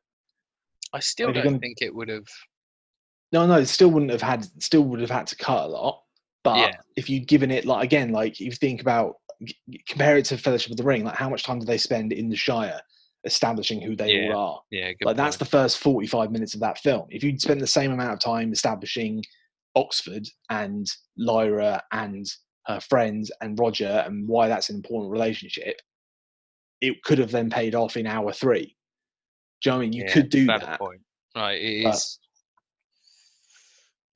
i still don't gonna- think it would have No, no, it still wouldn't have had, still would have had to cut a lot. But Yeah. if you'd given it, like again, like you think about, compare it to Fellowship of the Ring, like how much time do they spend in the Shire establishing who they Yeah, all are? yeah good like that's the first forty-five minutes of that film. If you'd spent the same amount of time establishing Oxford and Lyra and her friends and Roger and why that's an important relationship, it could have then paid off in hour three. Do you know what I mean? You Yeah, could do that. point. Right, it But- is.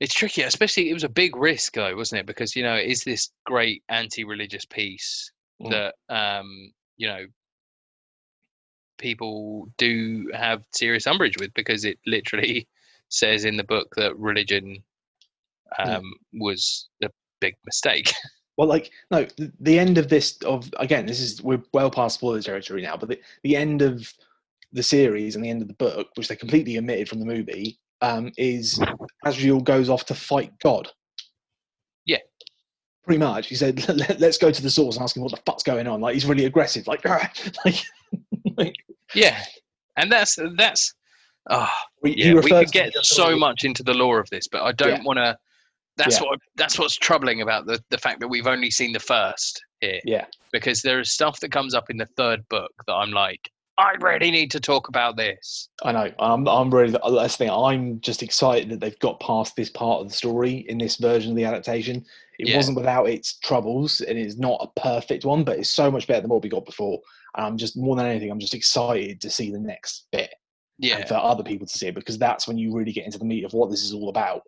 It's tricky, especially it was a big risk though, wasn't it? Because you know it is this great anti-religious piece Mm. that um, you know people do have serious umbrage with because it literally says in the book that religion um, was a big mistake. Well, like no, th- the end of this of again, this is we're well past spoiler territory now, but the, the end of the series and the end of the book, which they completely omitted from the movie, um, is Asriel goes off to fight God. Yeah. pretty much. He said, Let, "Let's go to the source and ask him what the fuck's going on." Like he's really aggressive, like, like, like yeah, and that's that's. Oh, he, yeah, we could get so much into the lore of this, but I don't Yeah. want to. That's Yeah. what that's what's troubling about the the fact that we've only seen the first here, Yeah, because there is stuff that comes up in the third book that I'm like, I really need to talk about this. I know. I'm, I'm really. That's the thing. I'm just excited that they've got past this part of the story in this version of the adaptation. It Yeah. wasn't without its troubles, and it's not a perfect one, but it's so much better than what we got before. And I'm just more than anything, I'm just excited to see the next bit Yeah, and for other people to see it because that's when you really get into the meat of what this is all about.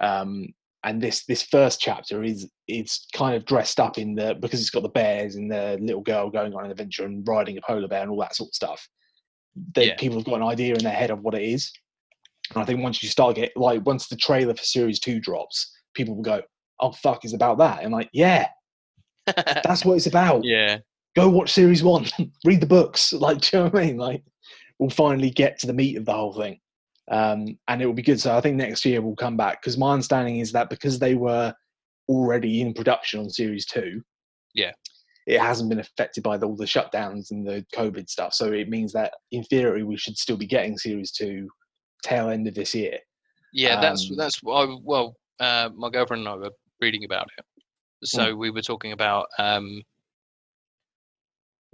Um, and this this first chapter is it's kind of dressed up in the because it's got the bears and the little girl going on an adventure and riding a polar bear and all that sort of stuff. That Yeah. people have got an idea in their head of what it is. And I think once you start get like once the trailer for series two drops, people will go, "Oh fuck, it's about that." And like, yeah, that's what it's about. yeah, Go watch series one, read the books. Like, do you know what I mean? Like, we'll finally get to the meat of the whole thing, um, and it will be good. So I think next year we'll come back because my understanding is that because they were already in production on series two, Yeah. it hasn't been affected by the, all the shutdowns and the COVID stuff. So it means that in theory we should still be getting series two tail end of this year. Yeah, that's Um, that's what I, well, uh, my girlfriend and I were reading about it. So we were talking about um,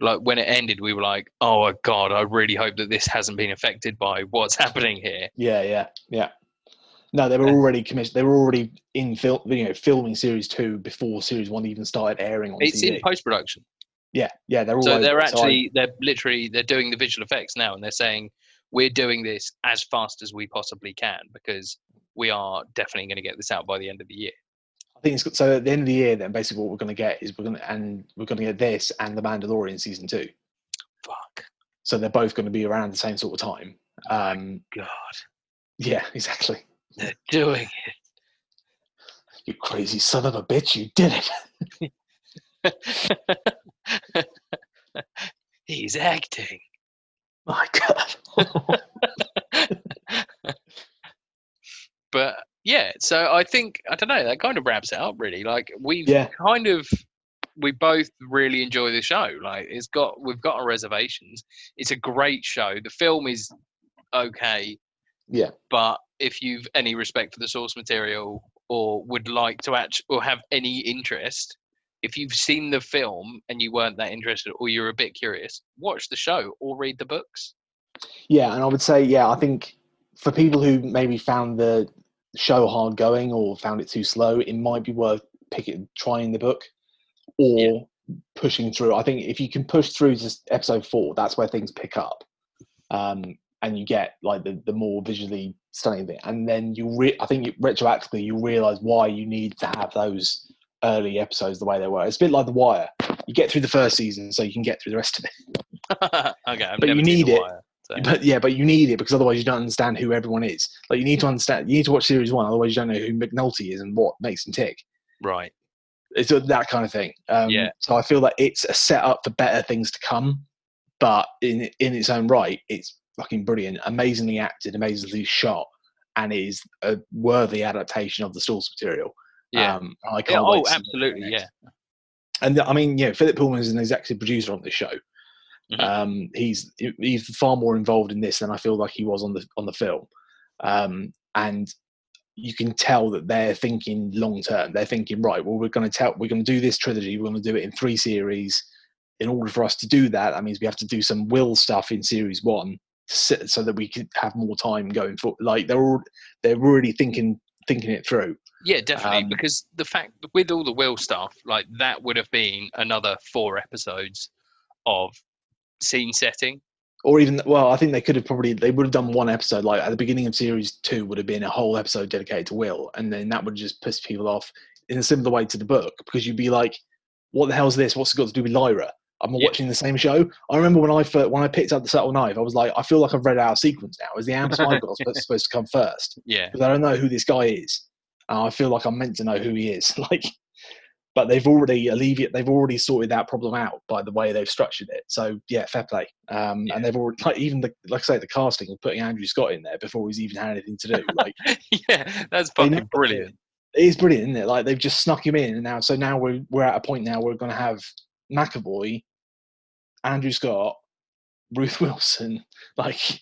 like when it ended, we were like, "Oh god, I really hope that this hasn't been affected by what's happening here." Yeah, yeah, yeah. No, they were already commissioned. They were already in film, you know, filming series two before series one even started airing on It's TV. in post production, yeah, yeah, they're all. so they're it. So I- actually they're literally they're doing the visual effects now, and they're saying we're doing this as fast as we possibly can because we are definitely going to get this out by the end of the year. I think it's got- so. At the end of the year, then basically what we're going to get is we're going to and we're going to get this and the Mandalorian season two. Fuck, So they're both going to be around the same sort of time. Um, God, yeah, exactly. they're doing it. You crazy son of a bitch! You did it. He's acting. My God. but yeah, so I think I don't know. That kind of wraps it up, really. Like we've Yeah. kind of we both really enjoy the show. Like it's got we've got our reservations. It's a great show. The film is okay, yeah, but if you've any respect for the source material or would like to actually or have any interest, if you've seen the film and you weren't that interested or you're a bit curious, watch the show or read the books. yeah, and I would say yeah. I think for people who maybe found the show hard going or found it too slow, it might be worth picking trying the book or pushing through. I think if you can push through to episode four, that's where things pick up, um, and you get like the, the more visually stunning thing. And then you, re- I think you, retroactively, you realize why you need to have those early episodes the way they were. It's a bit like The Wire. You get through the first season so you can get through the rest of it. okay, I've But you need it. Wire, so- But yeah, but you need it because otherwise you don't understand who everyone is. Like you need to understand. You need to watch series one, otherwise you don't know who McNulty is and what makes him tick. right. It's that kind of thing. Um, Yeah. So I feel like it's a setup for better things to come, but in in its own right, it's fucking brilliant, amazingly acted, amazingly shot, and is a worthy adaptation of the source material. Yeah. Um, I can't oh, wait to absolutely. Yeah. And I mean, yeah, Philip Pullman is an executive producer on this show. Mhm. Um, he's he's far more involved in this than I feel like he was on the on the film, um, and you can tell that they're thinking long term. They're thinking, right, well, we're going to tell, we're going to do this trilogy. We're going to do it in three series. In order for us to do that, that means we have to do some will stuff in series one, to sit, so that we could have more time going for. Like they're all, they're really thinking thinking it through. Yeah, definitely. Um, because the fact with all the will stuff, like that would have been another four episodes of scene setting. or even well i think they could have probably they would have done one episode like at the beginning of series two would have been a whole episode dedicated to will and then that would just piss people off in a similar way to the book because you'd be like what the hell's this what's it got to do with lyra i'm Yeah. watching the same show i remember when i first, when i picked up the subtle knife i was like i feel like i've read out of sequence now is the amber spyglass supposed, supposed to come first Yeah. because i don't know who this guy is and i feel like i'm meant to know who he is like but they've already alleviated they've already sorted that problem out by the way they've structured it so yeah fair play um Yeah. and they've already like even the like i say the casting of putting andrew scott in there before he's even had anything to do like yeah, that's fucking brilliant. it is brilliant isn't it like they've just snuck him in and now so now we're we're at a point now we're going to have mcavoy andrew scott ruth wilson like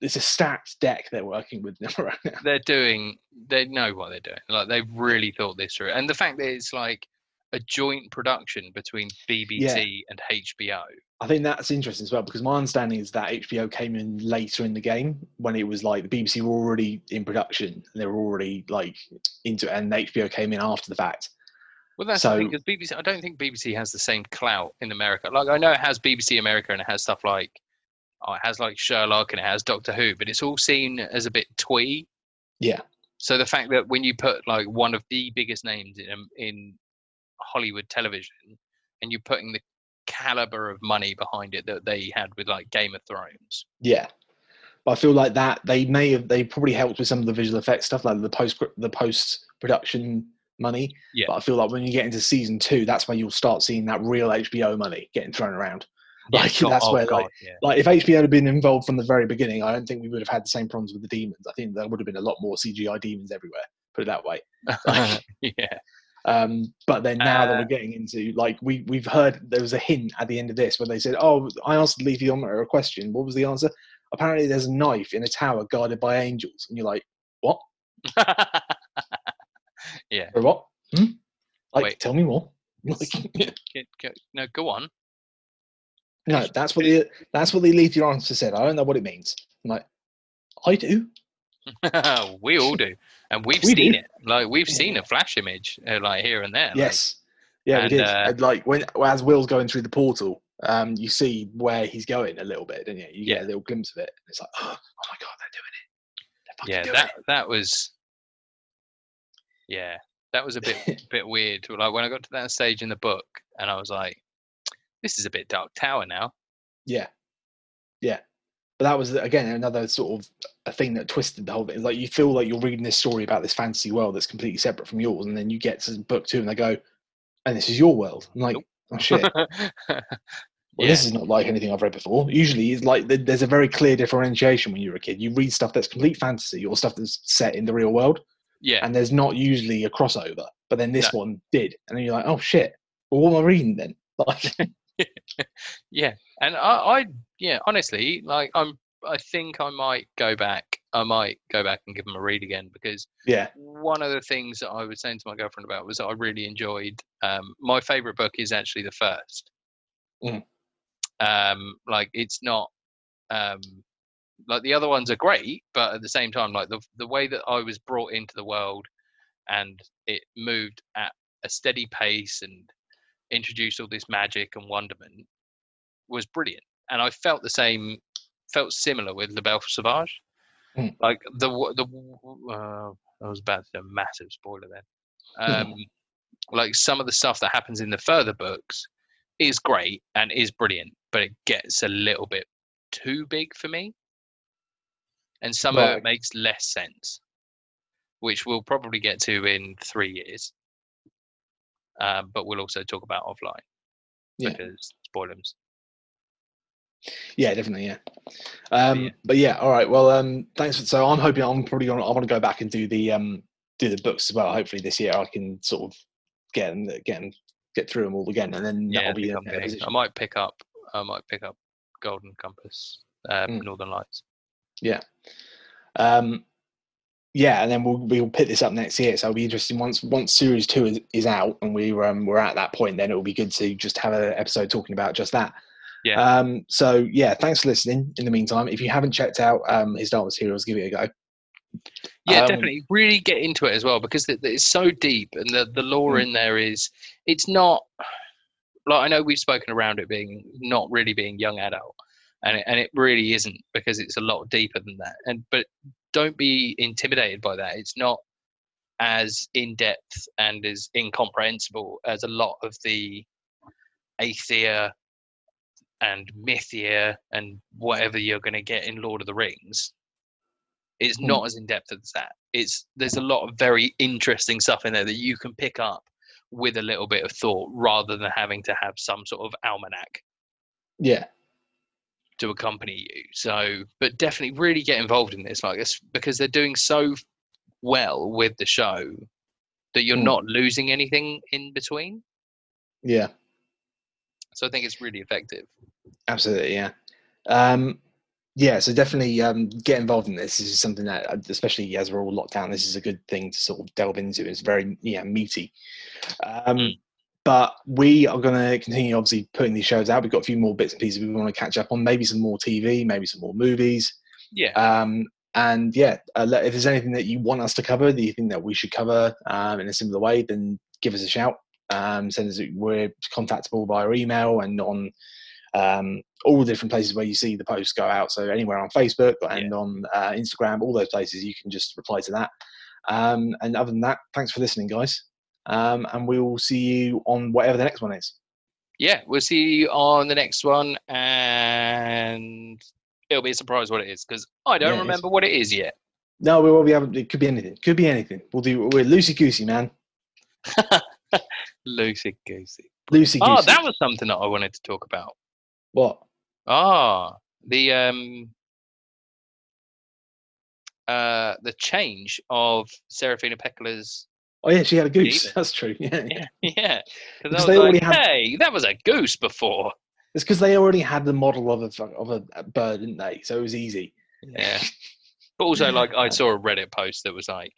it's a stacked deck they're working with now right now They're doing, they know what they're doing. Like they've really thought this through. And the fact that it's like a joint production between BBC and HBO. I think that's interesting as well because my understanding is that HBO came in later in the game when it was like the BBC were already in production and they were already like into it, and HBO came in after the fact. Well, that's So- because BBC. I don't think BBC has the same clout in America. Like I know it has BBC America and it has stuff like, oh, it has like Sherlock and it has Doctor Who, but it's all seen as a bit twee. Yeah, So the fact that when you put like one of the biggest names in um, in Hollywood television, and you're putting the caliber of money behind it that they had with like Game of Thrones. yeah. But I feel like that they may have they probably helped with some of the visual effects stuff like the post the post production money. Yeah. But I feel like when you get into season two, that's when you'll start seeing that real HBO money getting thrown around. Yeah, Like, God- that's oh, where, God, like, yeah. like if HBO had been involved from the very beginning, I don't think we would have had the same problems with the daemons. I think there would have been a lot more CGI daemons everywhere. Put it that way. Yeah, um, but then now that Uh, we're getting into like we we've heard there was a hint at the end of this where they said, "Oh, I asked alethiometer a question. What was the answer? Apparently, there's a knife in a tower guarded by angels." And you're like, "What? yeah. For what? Hmm? Like, Wait. tell me more." Like, no, go on. No, that's what the that's what the alethiometer said. I don't know what it means. I'm like, I do. we all do, and we've We seen do. it. Like we've Yeah. seen a flash image, uh, like here and there. like- Yes. Yeah, and, we did. uh, like when as Will's going through the portal, um, you see where he's going a little bit, don't you? You get a little glimpse of it. It's like, oh, my god, they're doing it. They're yeah, doing that that was. Yeah, that was a bit bit weird. Like when I got to that stage in the book, and I was like, "This is a bit Dark Tower now." yeah, yeah. But that was again another sort of a thing that twisted the whole thing. Like you feel like you're reading this story about this fantasy world that's completely separate from yours, and then you get to book two, and they go, "And this is your world." I'm like, Nope. "Oh shit." Well, yeah, this is not like anything I've read before. Usually, it's like there's a very clear differentiation when you're a kid. You read stuff that's complete fantasy or stuff that's set in the real world, yeah, and there's not usually a crossover. But then this one did, and then you're like, "Oh shit! Well, what am I reading then?" Like, yeah. And I, I, yeah, honestly, like I'm, I think I might go back. I might go back and give them a read again because yeah, one of the things that I was saying to my girlfriend about was that I really enjoyed. Um, my favorite book is actually the first. Mm. Um, like it's not um, like the other ones are great, but at the same time, like the the way that I was brought into the world and it moved at a steady pace and introduced all this magic and wonderment was brilliant. And I felt the same, felt similar with La Belle Sauvage. Mm. Like the the uh, I was about to do a massive spoiler then. Um, like some of the stuff that happens in the further books is great and is brilliant, but it gets a little bit too big for me. And some of it makes less sense, which we'll probably get to in three years. Um, but we'll also talk about offline yeah. because spoilers. Yeah, definitely. Yeah. Um, yeah. But yeah, all right. Well, um, thanks. For, so I'm hoping I'm probably gonna I want to go back and do the um do the books as well. Hopefully this year I can sort of get and get and get through them all again, and then Yeah, I'll be think I'm a getting- position. I might pick up. I might pick up Golden Compass, uh, Mm. Northern Lights. Yeah. Um, yeah, and then we'll we'll pick this up next year. So it'll be interesting once once series two is, is out and we um, we're at that point. Then it will be good to just have an episode talking about just that. Yeah. Um, so yeah, thanks for listening. In the meantime, if you haven't checked out um, his Dark Materials, give it a go. Yeah, Um, definitely. Really get into it as well because it's so deep and the the lore Mm. in there is. It's not like I know we've spoken around it being not really being young adult, and it, and it really isn't because it's a lot deeper than that. And but don't be intimidated by that. It's not as in depth and as incomprehensible as a lot of the Aethia and Mythia and whatever you're going to get in Lord of the Rings. It's Hmm. not as in depth as that. It's there's a lot of very interesting stuff in there that you can pick up with a little bit of thought rather than having to have some sort of almanac Yeah, to accompany you. So, but definitely really get involved in this, like this, because they're doing so well with the show that you're Mm. not losing anything in between. yeah. So I think it's really effective. Absolutely, yeah. Um, yeah, so definitely um, get involved in this. This is something that, uh, especially as we're all locked down, this is a good thing to sort of delve into. It's very, yeah, meaty. Um, Mm. But we are going to continue, obviously, putting these shows out. We've got a few more bits and pieces we want to catch up on. Maybe some more TV, maybe some more movies. Yeah, Um, and yeah, uh, if there's anything that you want us to cover that you think that we should cover um, in a similar way, then give us a shout. Um, send us. We're contactable via email and on um, all the different places where you see the posts go out. So anywhere on Facebook and on uh, Instagram, all those places, you can just reply to that. Um, and other than that, thanks for listening, guys. Um, and we will see you on whatever the next one is. yeah. We'll see you on the next one, and it'll be a surprise what it is because I don't Yeah, remember what it is yet. No, we will be able. It could be anything. Could be anything. We'll do. We're loosey goosey, man. Lucy goosey. Loosey goosey. Oh, that was something that I wanted to talk about. What? Ah, the um, uh, the change of Serafina Pekkala's. Oh yeah, she had a goose. That's true. Yeah, Yeah, yeah. Because they was already like, had- hey, that was a goose before. it's because they already had the model of a of a bird, didn't they? So it was easy. Yeah. But also, like, I saw a Reddit post that was like,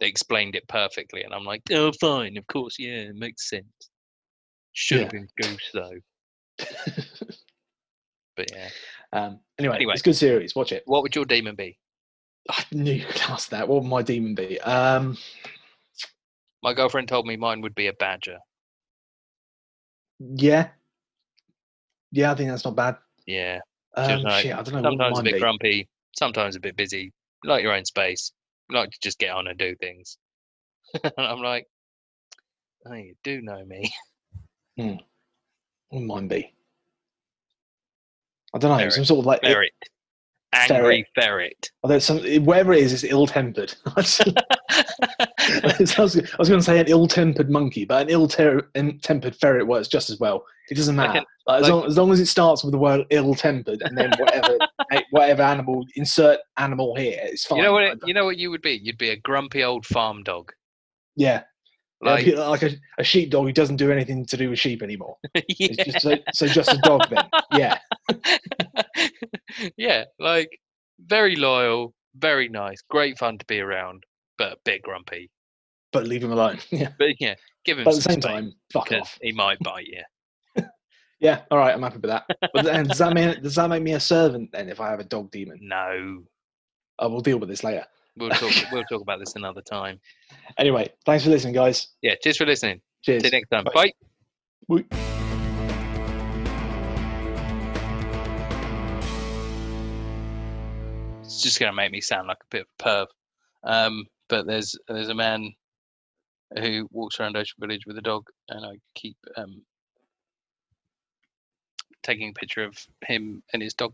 they explained it perfectly, and I'm like, oh, fine, of course, yeah, it makes sense. Should have Yeah. been goose though. But yeah, um, anyway, Anyway. it's a good series. Watch it. what would your daemon be? I knew you could ask that. What would my daemon be? Um, My girlfriend told me mine would be a badger. yeah, yeah, I think that's not bad. Yeah, Um, like, shit, I don't know. Sometimes a bit be. grumpy, sometimes a bit busy. Like your own space. Like to just get on and do things. and I'm like, oh, you do know me. What would mine be? I don't know. Ferret. Some sort of like it- Ferret. Angry ferret. although some whatever it is, it's ill-tempered. I was, was going to say an ill-tempered monkey, but an ill-tempered ferret works just as well. It doesn't matter. an- Like, as, like- long, as long as it starts with the word ill-tempered and then whatever whatever animal insert animal here, it's fine. You know what? It, you know what you would be. You'd be a grumpy old farm dog. yeah, Like, like, like a, a sheepdog who doesn't do anything to do with sheep anymore. It's yeah. just so, so just a dog then. Yeah, yeah, like very loyal, very nice, great fun to be around, but a bit grumpy. but leave him alone. Yeah, But yeah, give him but at the same space, time, fuck off. He might bite you. Yeah, all right, I'm happy with that. But then, does that mean does that make me a servant then if I have a dog daemon? No, I will deal with this later. we'll talk. we'll talk about this another time. Anyway, thanks for listening, guys. Yeah, cheers for listening. Cheers. See you next time. Bye. Bye. Woo. It's just gonna make me sound like a bit of a perv. Um, but there's there's a man who walks around Ocean Village with a dog, and I keep um, taking a picture of him and his dog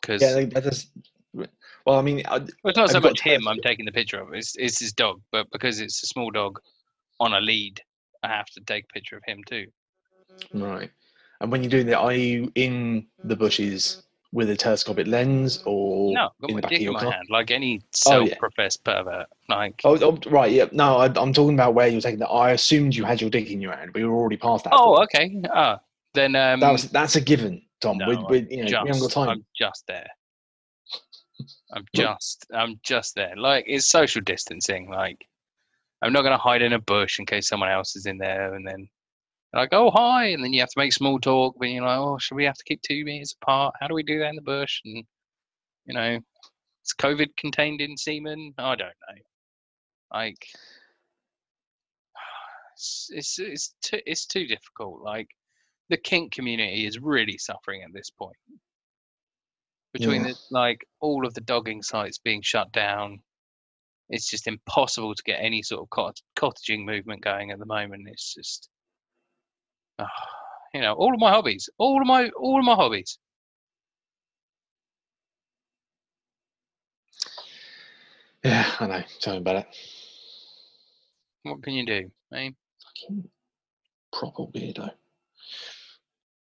because Yeah, that does. Well, I mean, I, well, it's not so I've got much him to- I'm taking the picture of. It's it's his dog, but because it's a small dog on a lead, I have to take a picture of him too. right. And when you're doing that, are you in the bushes with a telescopic lens or No, I've got in my the back dick of in your my car? hand, like any Oh, yeah. self-professed pervert. Like, Oh, oh, right, yeah. No, I, I'm talking about where you're taking that. I assumed you had your dick in your hand. We were already past that. oh, okay. Ah, then um, that was that's a given, Tom. no, we, we, you know, we haven't got time. I'm just there. I'm just, I'm just there. Like, it's social distancing. Like, I'm not going to hide in a bush in case someone else is in there, and then like, oh hi, and then you have to make small talk. But you're like, oh, should we have to keep two meters apart? How do we do that in the bush? And you know, is COVID contained in semen? I don't know. Like, it's it's it's too, it's too difficult. Like, the kink community is really suffering at this point. Between Yeah. the like all of the dogging sites being shut down, it's just impossible to get any sort of cot- cottaging movement going at the moment. It's just, you know, all of my hobbies, all of my all of my hobbies. Yeah, I know. Tell me about it. What can you do? Eh? Fucking proper weirdo.